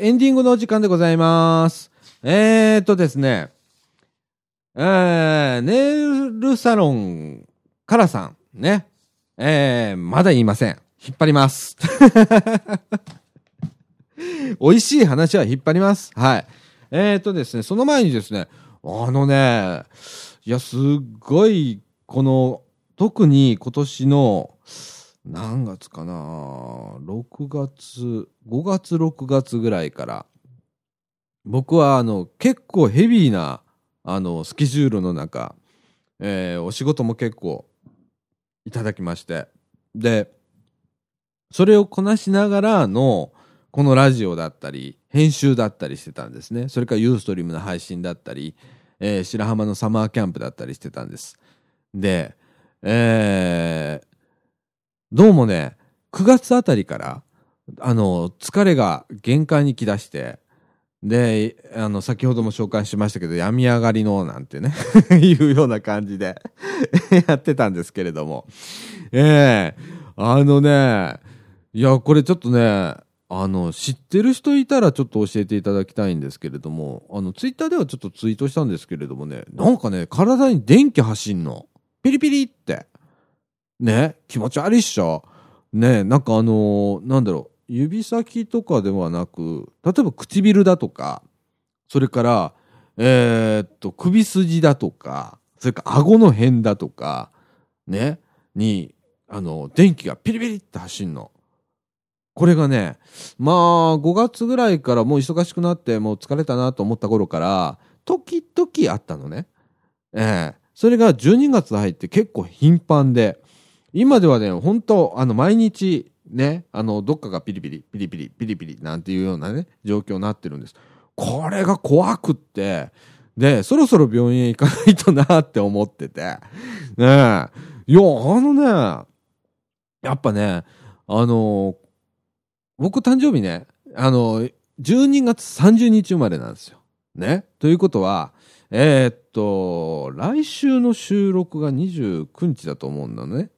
エンディングのお時間でございます。えーっとですね、えー、ネイルサロンからさん、ね。えー、まだ言いません。引っ張ります。(laughs) 美味しい話は引っ張ります。はい。えーっとですね、その前にですね、あのね、いや、すっごい、この、特に今年の、何月かな ?6 月、5月、6月ぐらいから、僕は、あの、結構ヘビーな、あの、スケジュールの中、えーお仕事も結構、いただきまして。で、それをこなしながらの、このラジオだったり、編集だったりしてたんですね。それからユーストリームの配信だったり、えー白浜のサマーキャンプだったりしてたんです。で、えーどうもね、9月あたりから、あの、疲れが限界に来だして、で、あの、先ほども紹介しましたけど、病み上がりの、なんてね、(laughs) いうような感じで (laughs) やってたんですけれども。ええあのね、いや、これちょっとね、あの、知ってる人いたらちょっと教えていただきたいんですけれども、あの、ツイッターではちょっとツイートしたんですけれどもね、なんかね、体に電気走んの。ピリピリって。ね、気持ち悪いっしょ。ね、なんかあのーなんだろう、指先とかではなく、例えば唇だとか、それから、えーっと、首筋だとか、それから顎の辺だとか、ね、に、あの、電気がピリピリって走んの。これがね、まあ、5月ぐらいからもう忙しくなって、もう疲れたなと思った頃から、時々あったのね。ええそれが12月入って結構頻繁で、今ではね、本当あの、毎日、ね、あの、どっかがピリピリ、ピリピリ、ピリピリなんていうようなね、状況になってるんです。これが怖くって、で、そろそろ病院へ行かないとなって思ってて、ねえ。いや、あのね、やっぱね、あの僕誕生日ね、あの、12月30日生まれなんですよ。ね。ということは、えーっと、来週の収録が29日だと思うんだね。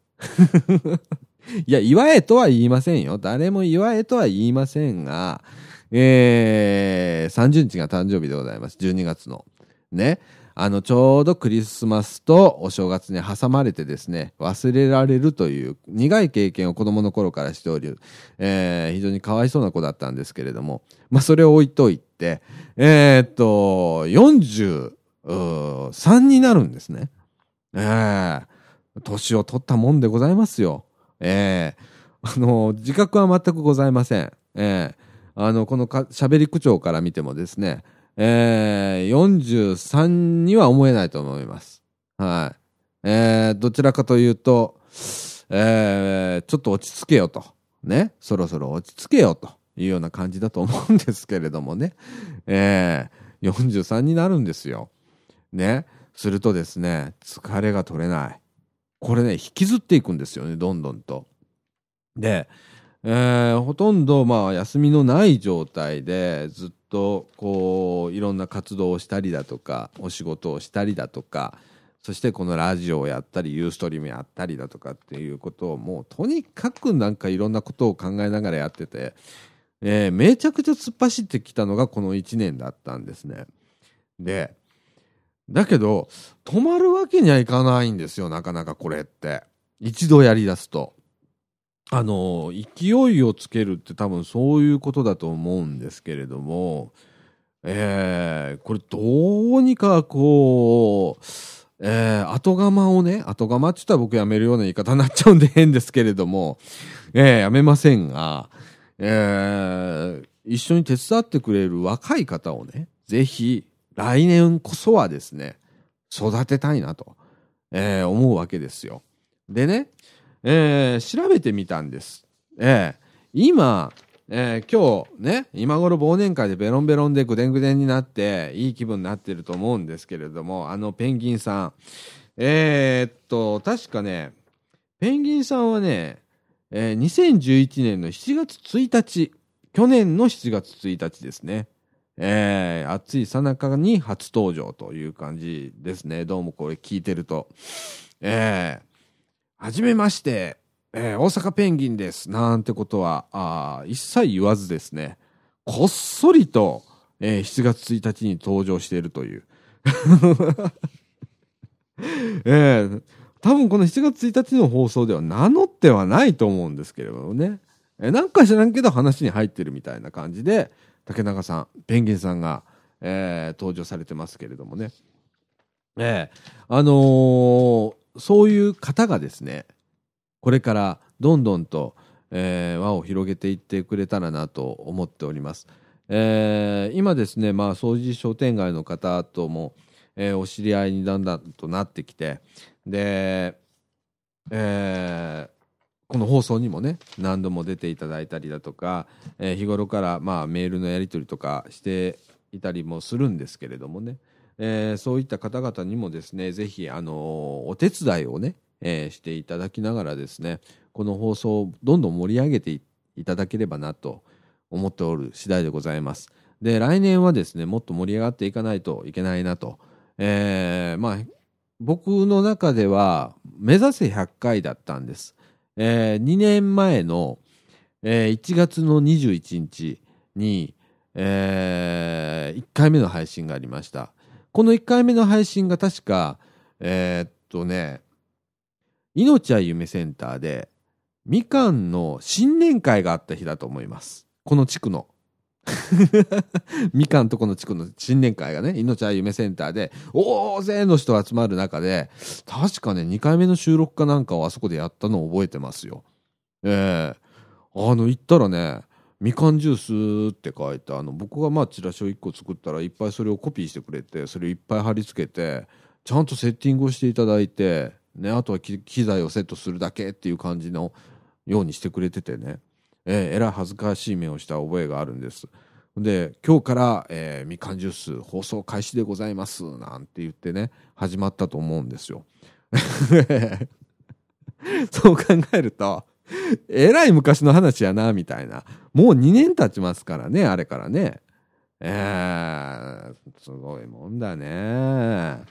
いや、祝えとは言いませんよ。誰も祝えとは言いませんが、えー、30日が誕生日でございます。12月の。ね。あの、ちょうどクリスマスとお正月に挟まれてですね、忘れられるという苦い経験を子供の頃からしており、えー非常にかわいそうな子だったんですけれども、まあ、それを置いといて、えーっと、43になるんですね。ええ年を取ったもんでございますよ。ええあの、自覚は全くございません。ええあの、このか喋り口調から見てもですね、ええ43には思えないと思います。はい。ええどちらかというと、ええちょっと落ち着けよと。ね。そろそろ落ち着けよというような感じだと思うんですけれどもね。ええ43になるんですよ。ね。するとですね、疲れが取れない。これね、引きずっていくんですよね、どんどんと。で、えーほとんどまあ休みのない状態でずっとこういろんな活動をしたりだとかお仕事をしたりだとかそしてこのラジオをやったりユーストリームやったりだとかっていうことをもうとにかくなんかいろんなことを考えながらやってて、えーめちゃくちゃ突っ走ってきたのがこの1年だったんですね。でだけど止まるわけにはいかないんですよなかなかこれって一度やりだすと。あの勢いをつけるって多分そういうことだと思うんですけれども、えーこれどうにかこう、えー後釜をね後釜って言ったら僕やめるような言い方になっちゃうんで変ですけれども、えーやめませんが、えー一緒に手伝ってくれる若い方をねぜひ来年こそはですね育てたいなと、えー思うわけですよ。でね、えー調べてみたんです。えー今、えー今日ね、今頃忘年会でベロンベロンでぐでんぐでんになって、いい気分になってると思うんですけれども、あのペンギンさん。えーっと、確かね、ペンギンさんはね、えー2011年の7月1日、去年の7月1日ですね。えー、暑いさなかに初登場という感じですね。どうもこれ聞いてると。えー、はじめまして、えー大阪ペンギンです。なんてことは、あ一切言わずですね。こっそりと、えー、7月1日に登場しているという。(laughs) えー、多分この7月1日の放送では名乗ってはないと思うんですけれどもね。えー、なんか知らんけど話に入ってるみたいな感じで、竹中さん、ペンギンさんが、えー、登場されてますけれどもね。えー、あのー、そういう方がですね、これからどんどんと、えー、輪を広げていってくれたらなと思っております。えー、今ですね、まあ、掃除商店街の方とも、えー、お知り合いにだんだんとなってきて、で、えー、この放送にもね、何度も出ていただいたりだとか、えー、日頃から、まあ、メールのやり取りとかしていたりもするんですけれどもね、えー、そういった方々にもですね、ぜひ、あの、お手伝いをね、え、していただきながらですね、この放送をどんどん盛り上げていただければなと思っておる次第でございます。で、来年はですね、もっと盛り上がっていかないといけないなと。え、まあ、僕の中では、目指せ100回だったんです。えー、2年前の、えー、1月の21日に、えー、1回目の配信がありました。この1回目の配信が確か、えー、っとね、命は夢センターで、みかんの新年会があった日だと思います。この地区の。(laughs) みかんとこの地区の新年会がね、命は夢センターで、大勢の人が集まる中で、確かね、2回目の収録かなんかをあそこでやったのを覚えてますよ。えー、あの、行ったらね、みかんジュースって書いて、あの、僕がまあチラシを1個作ったらいっぱいそれをコピーしてくれて、それをいっぱい貼り付けて、ちゃんとセッティングをしていただいて、ね、あとは機材をセットするだけっていう感じのようにしてくれててね、えー、えらい恥ずかしい目をした覚えがあるんです。で、今日から、えー、みかんジュース放送開始でございます、なんて言ってね、始まったと思うんですよ。(laughs) そう考えると、えらい昔の話やな、みたいな。もう2年経ちますからね、あれからね。えー、すごいもんだね。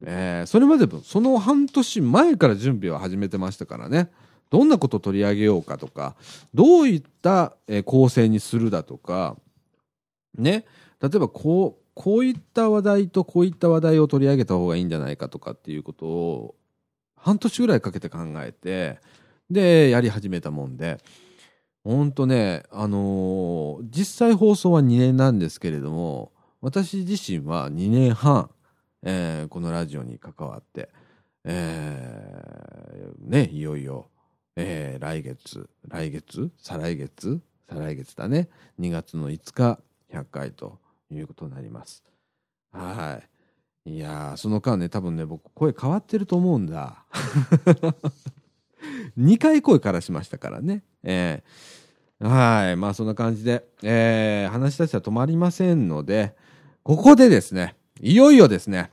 えー、それまでその半年前から準備を始めてましたからね。どんなことを取り上げようかとか、どういった、構成にするだとか、ね、例えばこう、こういった話題とこういった話題を取り上げた方がいいんじゃないかとかっていうことを、半年ぐらいかけて考えて、で、やり始めたもんで、ほんとね、あのー、実際放送は2年なんですけれども、私自身は2年半、えー、このラジオに関わって、えー、ね、いよいよ、えー、来月、来月？再来月？再来月だね。2月の5日、100回ということになります。はい。いやその間ね、多分ね、僕、声変わってると思うんだ。(laughs) 2回声からしましたからね。えー、はい。まあ、そんな感じで、えー、話たちは止まりませんので、ここでですね、いよいよですね、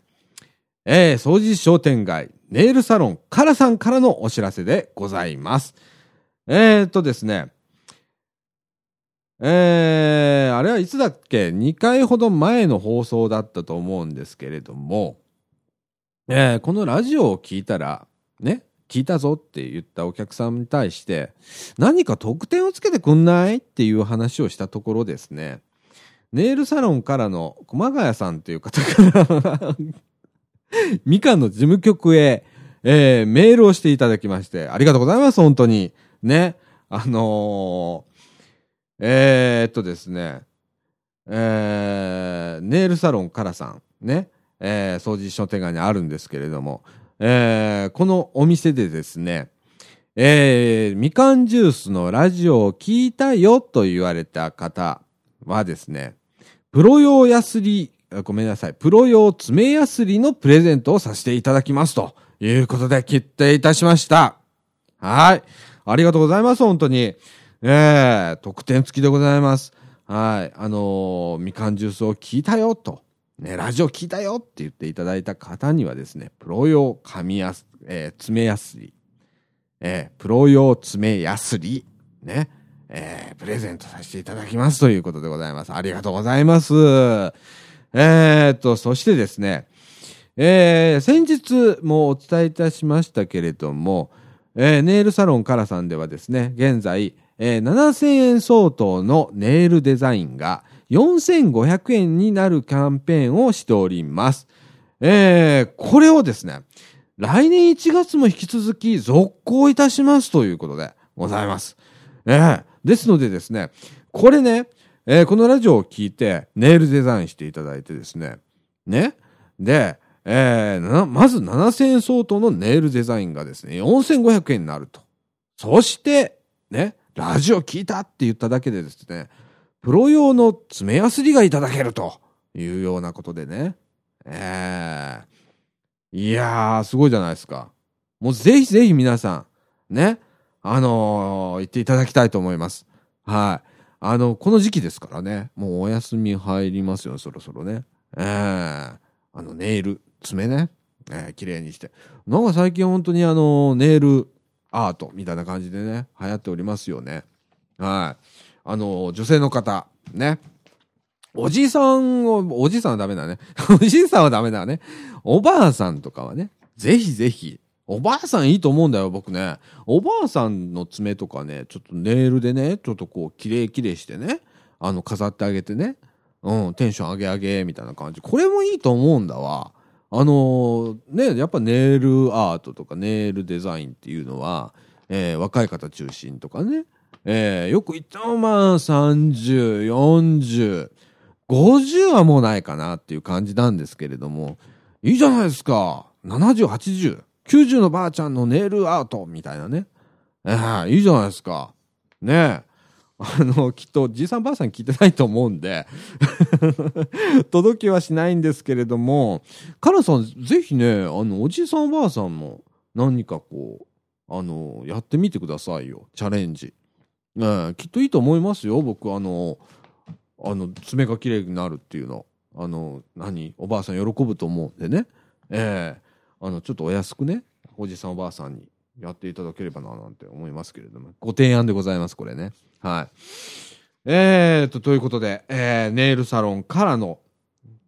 えー、掃除商店街、ネイルサロン、カラさんからのお知らせでございます。えー、っとですね、えー、あれはいつだっけ ?2 回ほど前の放送だったと思うんですけれども、えー、このラジオを聞いたら、ね、聞いたぞって言ったお客さんに対して、何か特典をつけてくんない？っていう話をしたところですね、ネイルサロンからの熊谷さんという方から (laughs) みかんの事務局へ、えー、メールをしていただきまして、ありがとうございます、本当に。ね。あのー、えー、っとですね、えー、ネイルサロンからさん、ね、えー、掃除商店街にあるんですけれども、えー、このお店でですね、えー、みかんジュースのラジオを聞いたよと言われた方はですね、プロ用ヤスリ、ごめんなさい、プロ用爪ヤスリのプレゼントをさせていただきますということで決定いたしました。はい。ありがとうございます、本当に。ええ特典付きでございます。はい。あのー、みかんジュースを聞いたよと、ね、ラジオ聞いたよって言っていただいた方にはですね、プロ用紙やす、えー、爪やすり、えー、プロ用爪やすり、ね、えー、プレゼントさせていただきますということでございます。ありがとうございます。えー、っと、そしてですね、えー、先日もお伝えいたしましたけれども、えー、ネイルサロンカラさんではですね、現在、えー、7000円相当のネイルデザインが4500円になるキャンペーンをしております。えー、これをですね、来年1月も引き続き続行いたしますということでございます。えー、ですのでですね、これね、えー、このラジオを聞いてネイルデザインしていただいてですね、ね、で、えー、まず7000円相当のネイルデザインがですね、4500円になると。そして、ね、ラジオ聞いたって言っただけでですね、プロ用の爪やすりがいただけるというようなことでね。えー、いやー、すごいじゃないですか。もうぜひぜひ皆さん、ね、あのー、言っていただきたいと思います。はい。あの、この時期ですからね、もうお休み入りますよ、そろそろね。えー、あの、ネイル、爪ね、えー、綺麗にして。なんか最近本当にあの、ネイルアートみたいな感じでね、流行っておりますよね。はい。あの、女性の方、ね。おじさんを、おじさんはダメだね。(laughs) おじさんはダメだね。おばあさんとかはね、ぜひぜひ、おばあさんいいと思うんだよ、僕ね。おばあさんの爪とかね、ちょっとネイルでね、ちょっとこう、綺麗綺麗してね、あの、飾ってあげてね、うん、テンション上げ上げ、みたいな感じ。これもいいと思うんだわ。あのー、ね、やっぱネイルアートとかネイルデザインっていうのは、えー、若い方中心とかね、えー、よく言ってもまあ30、40、50はもうないかなっていう感じなんですけれども、いいじゃないですか。70、80、90のばあちゃんのネイルアートみたいなね。えー、いいじゃないですか。ねえ。あの、きっと、じいさんばあさん聞いてないと思うんで (laughs) 届きはしないんですけれども、カラさん、ぜひね、あの、おじいさんおばあさんも何かこう、あの、やってみてくださいよ。チャレンジ。ねきっといいと思いますよ。僕、あの、あの、爪が綺麗になるっていうの。あの、何？おばあさん喜ぶと思うんでね。ええー、あの、ちょっとお安くね、おじさんおばあさんにやっていただければな、なんて思いますけれども。ご提案でございます、これね。はい。えーと、ということで、えー、ネイルサロンからの、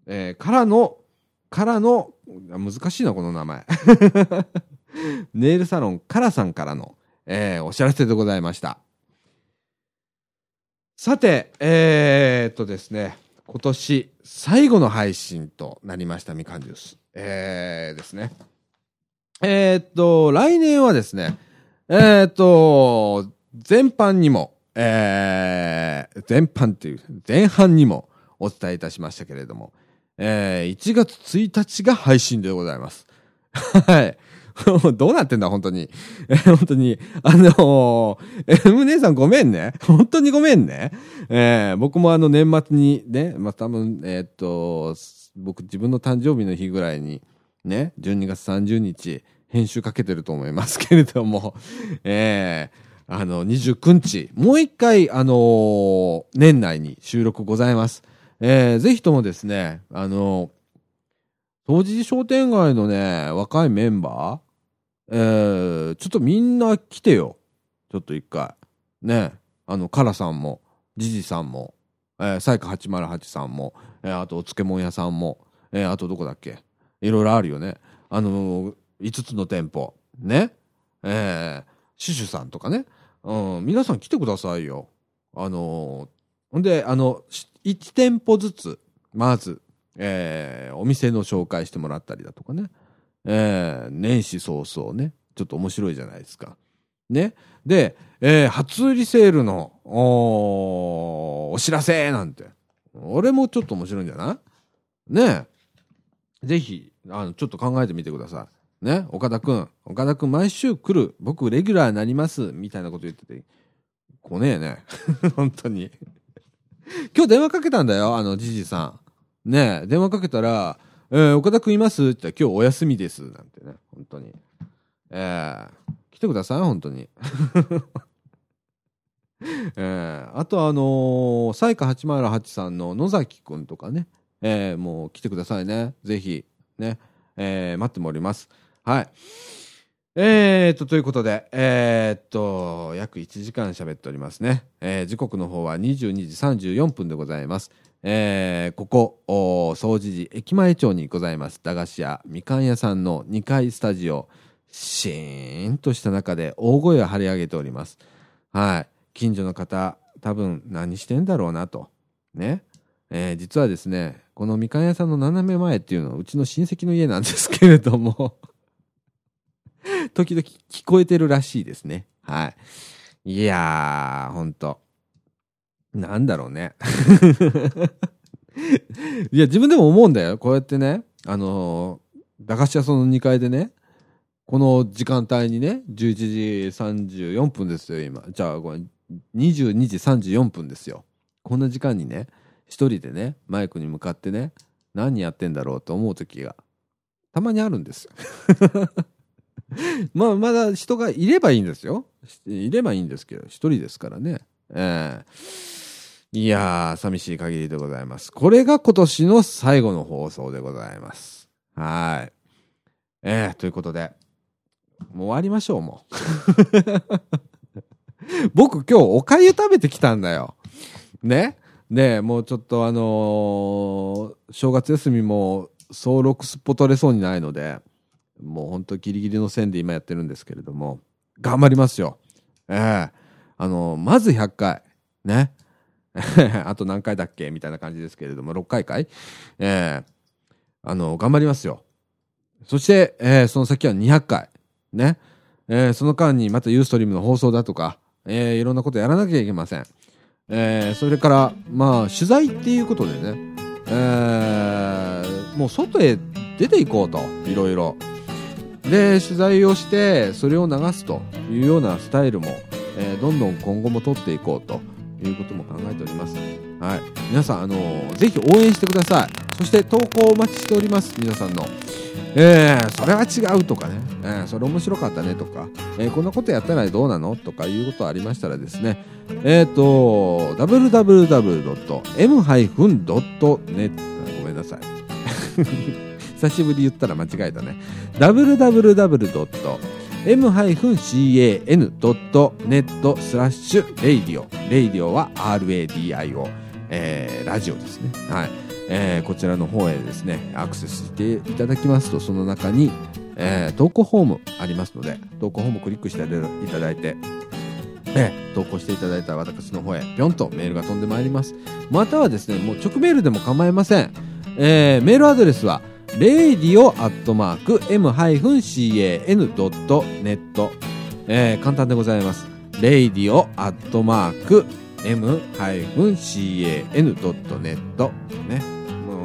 えー、からの、からの、難しいな、この名前。(laughs) ネイルサロンからさんからの、えー、お知らせでございました。さて、えー、っとですね、今年最後の配信となりました、みかんジュース。えー、ですね。えー、っと、来年はですね、えー、っと、全般にも、えー、全般っていう、前半にもお伝えいたしましたけれども、えー、1月1日が配信でございます。はい。(laughs) どうなってんだ、本当に。え本当に。あのー、M 姉さんごめんね。本当にごめんね。えー、僕もあの年末にね、まあ、多分、えー、っと、僕自分の誕生日の日ぐらいに、ね、12月30日、編集かけてると思いますけれども、(laughs) えー、あの、29日、もう一回、あのー、年内に収録ございます。えー、ぜひともですね、あのー、当時商店街のね、若いメンバー、えー、ちょっとみんな来てよ。ちょっと一回。ね、あの、カラさんも、ジジさんも、えー、サイカ808さんも、えー、あとお漬物屋さんも、えー、あとどこだっけ？いろいろあるよね。あのー、5つの店舗。ね？えー、シュシュさんとかね。うん、皆さん来てくださいよ。あの、ほんで、あの、1店舗ずつ、まず、えー、お店の紹介してもらったりだとかね。えー、年始早々ね。ちょっと面白いじゃないですか。ね？で、えー、初売りセールの、お知らせなんて。俺もちょっと面白いんじゃない？ねぜひ、あの、ちょっと考えてみてください。ね、岡田くん。岡田くん毎週来る。僕レギュラーになります。みたいなこと言ってて。来ねえね。(laughs) 本当に。今日電話かけたんだよ、あの、じじさん。ね電話かけたら、えー、岡田くんいます？って言ったら今日お休みです。なんてね。本当に。えー、来てください、本当に。(laughs) えー、あとあのー、サイカ808さんの野崎くんとかね。えー、もう来てくださいね。ぜひ、ね、えー、待ってもおります。はい。えー、っと、ということで、えー、っと、約1時間喋っておりますね。えー、時刻の方は22時34分でございます。えー、ここ、お総除寺駅前町にございます、駄菓子屋みかん屋さんの2階スタジオ、シーンとした中で大声を張り上げております。はい。近所の方多分何してんだろうなと。ね、えー、実はですねこのみかん屋さんの斜め前っていうのはうちの親戚の家なんですけれども (laughs) 時々聞こえてるらしいですね。はい。いやーほんと。なんだろうね。(laughs) いや自分でも思うんだよ。こうやってねあのー、駄菓子屋さんの2階でねこの時間帯にね、11時34分ですよ、今。じゃあ、これ、22時34分ですよ。こんな時間にね、一人でね、マイクに向かってね、何やってんだろうと思う時が、たまにあるんです。(laughs) まあ、まだ人がいればいいんですよ。いればいいんですけど、一人ですからね。えー、いやー、寂しい限りでございます。これが今年の最後の放送でございます。はい。えー、ということで、もう終わりましょう、もう。(laughs) 僕今日おかゆ食べてきたんだよ。ね？で、もうちょっとあのー、正月休みも総6すっぽ取れそうにないので、もうほんとギリギリの線で今やってるんですけれども、頑張りますよ。ええー、あのー、まず100回。ね？(laughs) あと何回だっけみたいな感じですけれども、6回かい？ええ、あの頑張りますよ。そして、えー、その先は200回。ね？えー、その間にまたユーストリームの放送だとか、えー、いろんなことやらなきゃいけません。えー、それから、まあ、取材っていうことでね、えー、もう外へ出ていこうと、いろいろ。で、取材をして、それを流すというようなスタイルも、えー、どんどん今後も取っていこうということも考えております。はい。皆さん、あのー、ぜひ応援してください。そして投稿お待ちしております。皆さんの。えー、それは違うとかね、えー、それ面白かったねとか、えー、こんなことやったらどうなのとかいうことありましたらですね、えっ、ー、と、www.m-.net ごめんなさい。(laughs) 久しぶり言ったら間違えたね。www.m-can.net スラッシュ radio。radio は RADIO。えー、ラジオですね。はい。えー、こちらの方へですね、アクセスしていただきますと、その中に、えー、投稿フォームありますので、投稿フォームクリックしていただいて、えー、投稿していただいた私の方へ、ぴょんとメールが飛んでまいります。またはですね、もう直メールでも構いません。えー、メールアドレスは、radio.can.net、えー、簡単でございます。radio.m-can.net ね。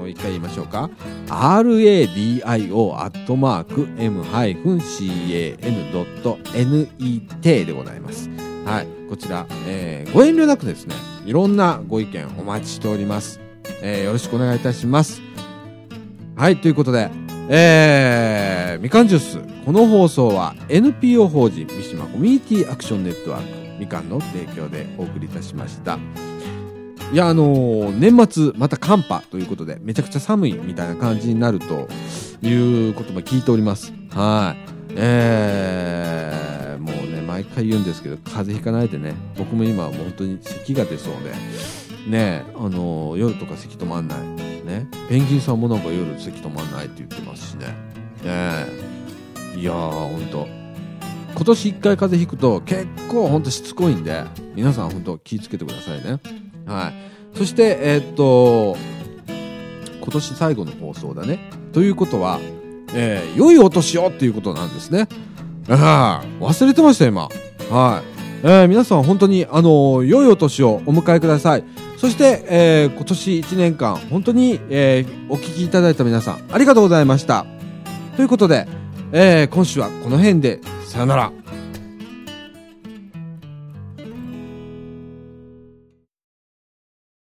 一回言いましょうか。radio.m-can.net でございます。はい。こちら、えー、ご遠慮なくですね、いろんなご意見お待ちしております。えー、よろしくお願いいたします。はい、ということで、えー、みかんジュース。この放送は NPO 法人三島コミュニティアクションネットワークみかんの提供でお送りいたしました。いや、あのー、年末、また寒波ということで、めちゃくちゃ寒いみたいな感じになるということも聞いております。はい。えー、もうね、毎回言うんですけど、風邪ひかないでね、僕も今、もう本当に咳が出そうで、ね、あのー、夜とか咳止まんない。ね、ペンギンさんもなんか夜咳止まんないって言ってますしね。ねいやー、ほんと。今年1回風邪ひくと結構ほんとしつこいんで、皆さんほんと気をつけてくださいね。はい。そして、えー、っと、今年最後の放送だね。ということは、えー、良いお年をっていうことなんですね。ああ、忘れてました、今。はい。えー、皆さん本当に、あのー、良いお年をお迎えください。そして、えー、今年1年間、本当に、えー、お聞きいただいた皆さん、ありがとうございました。ということで、えー、今週はこの辺で、さよなら。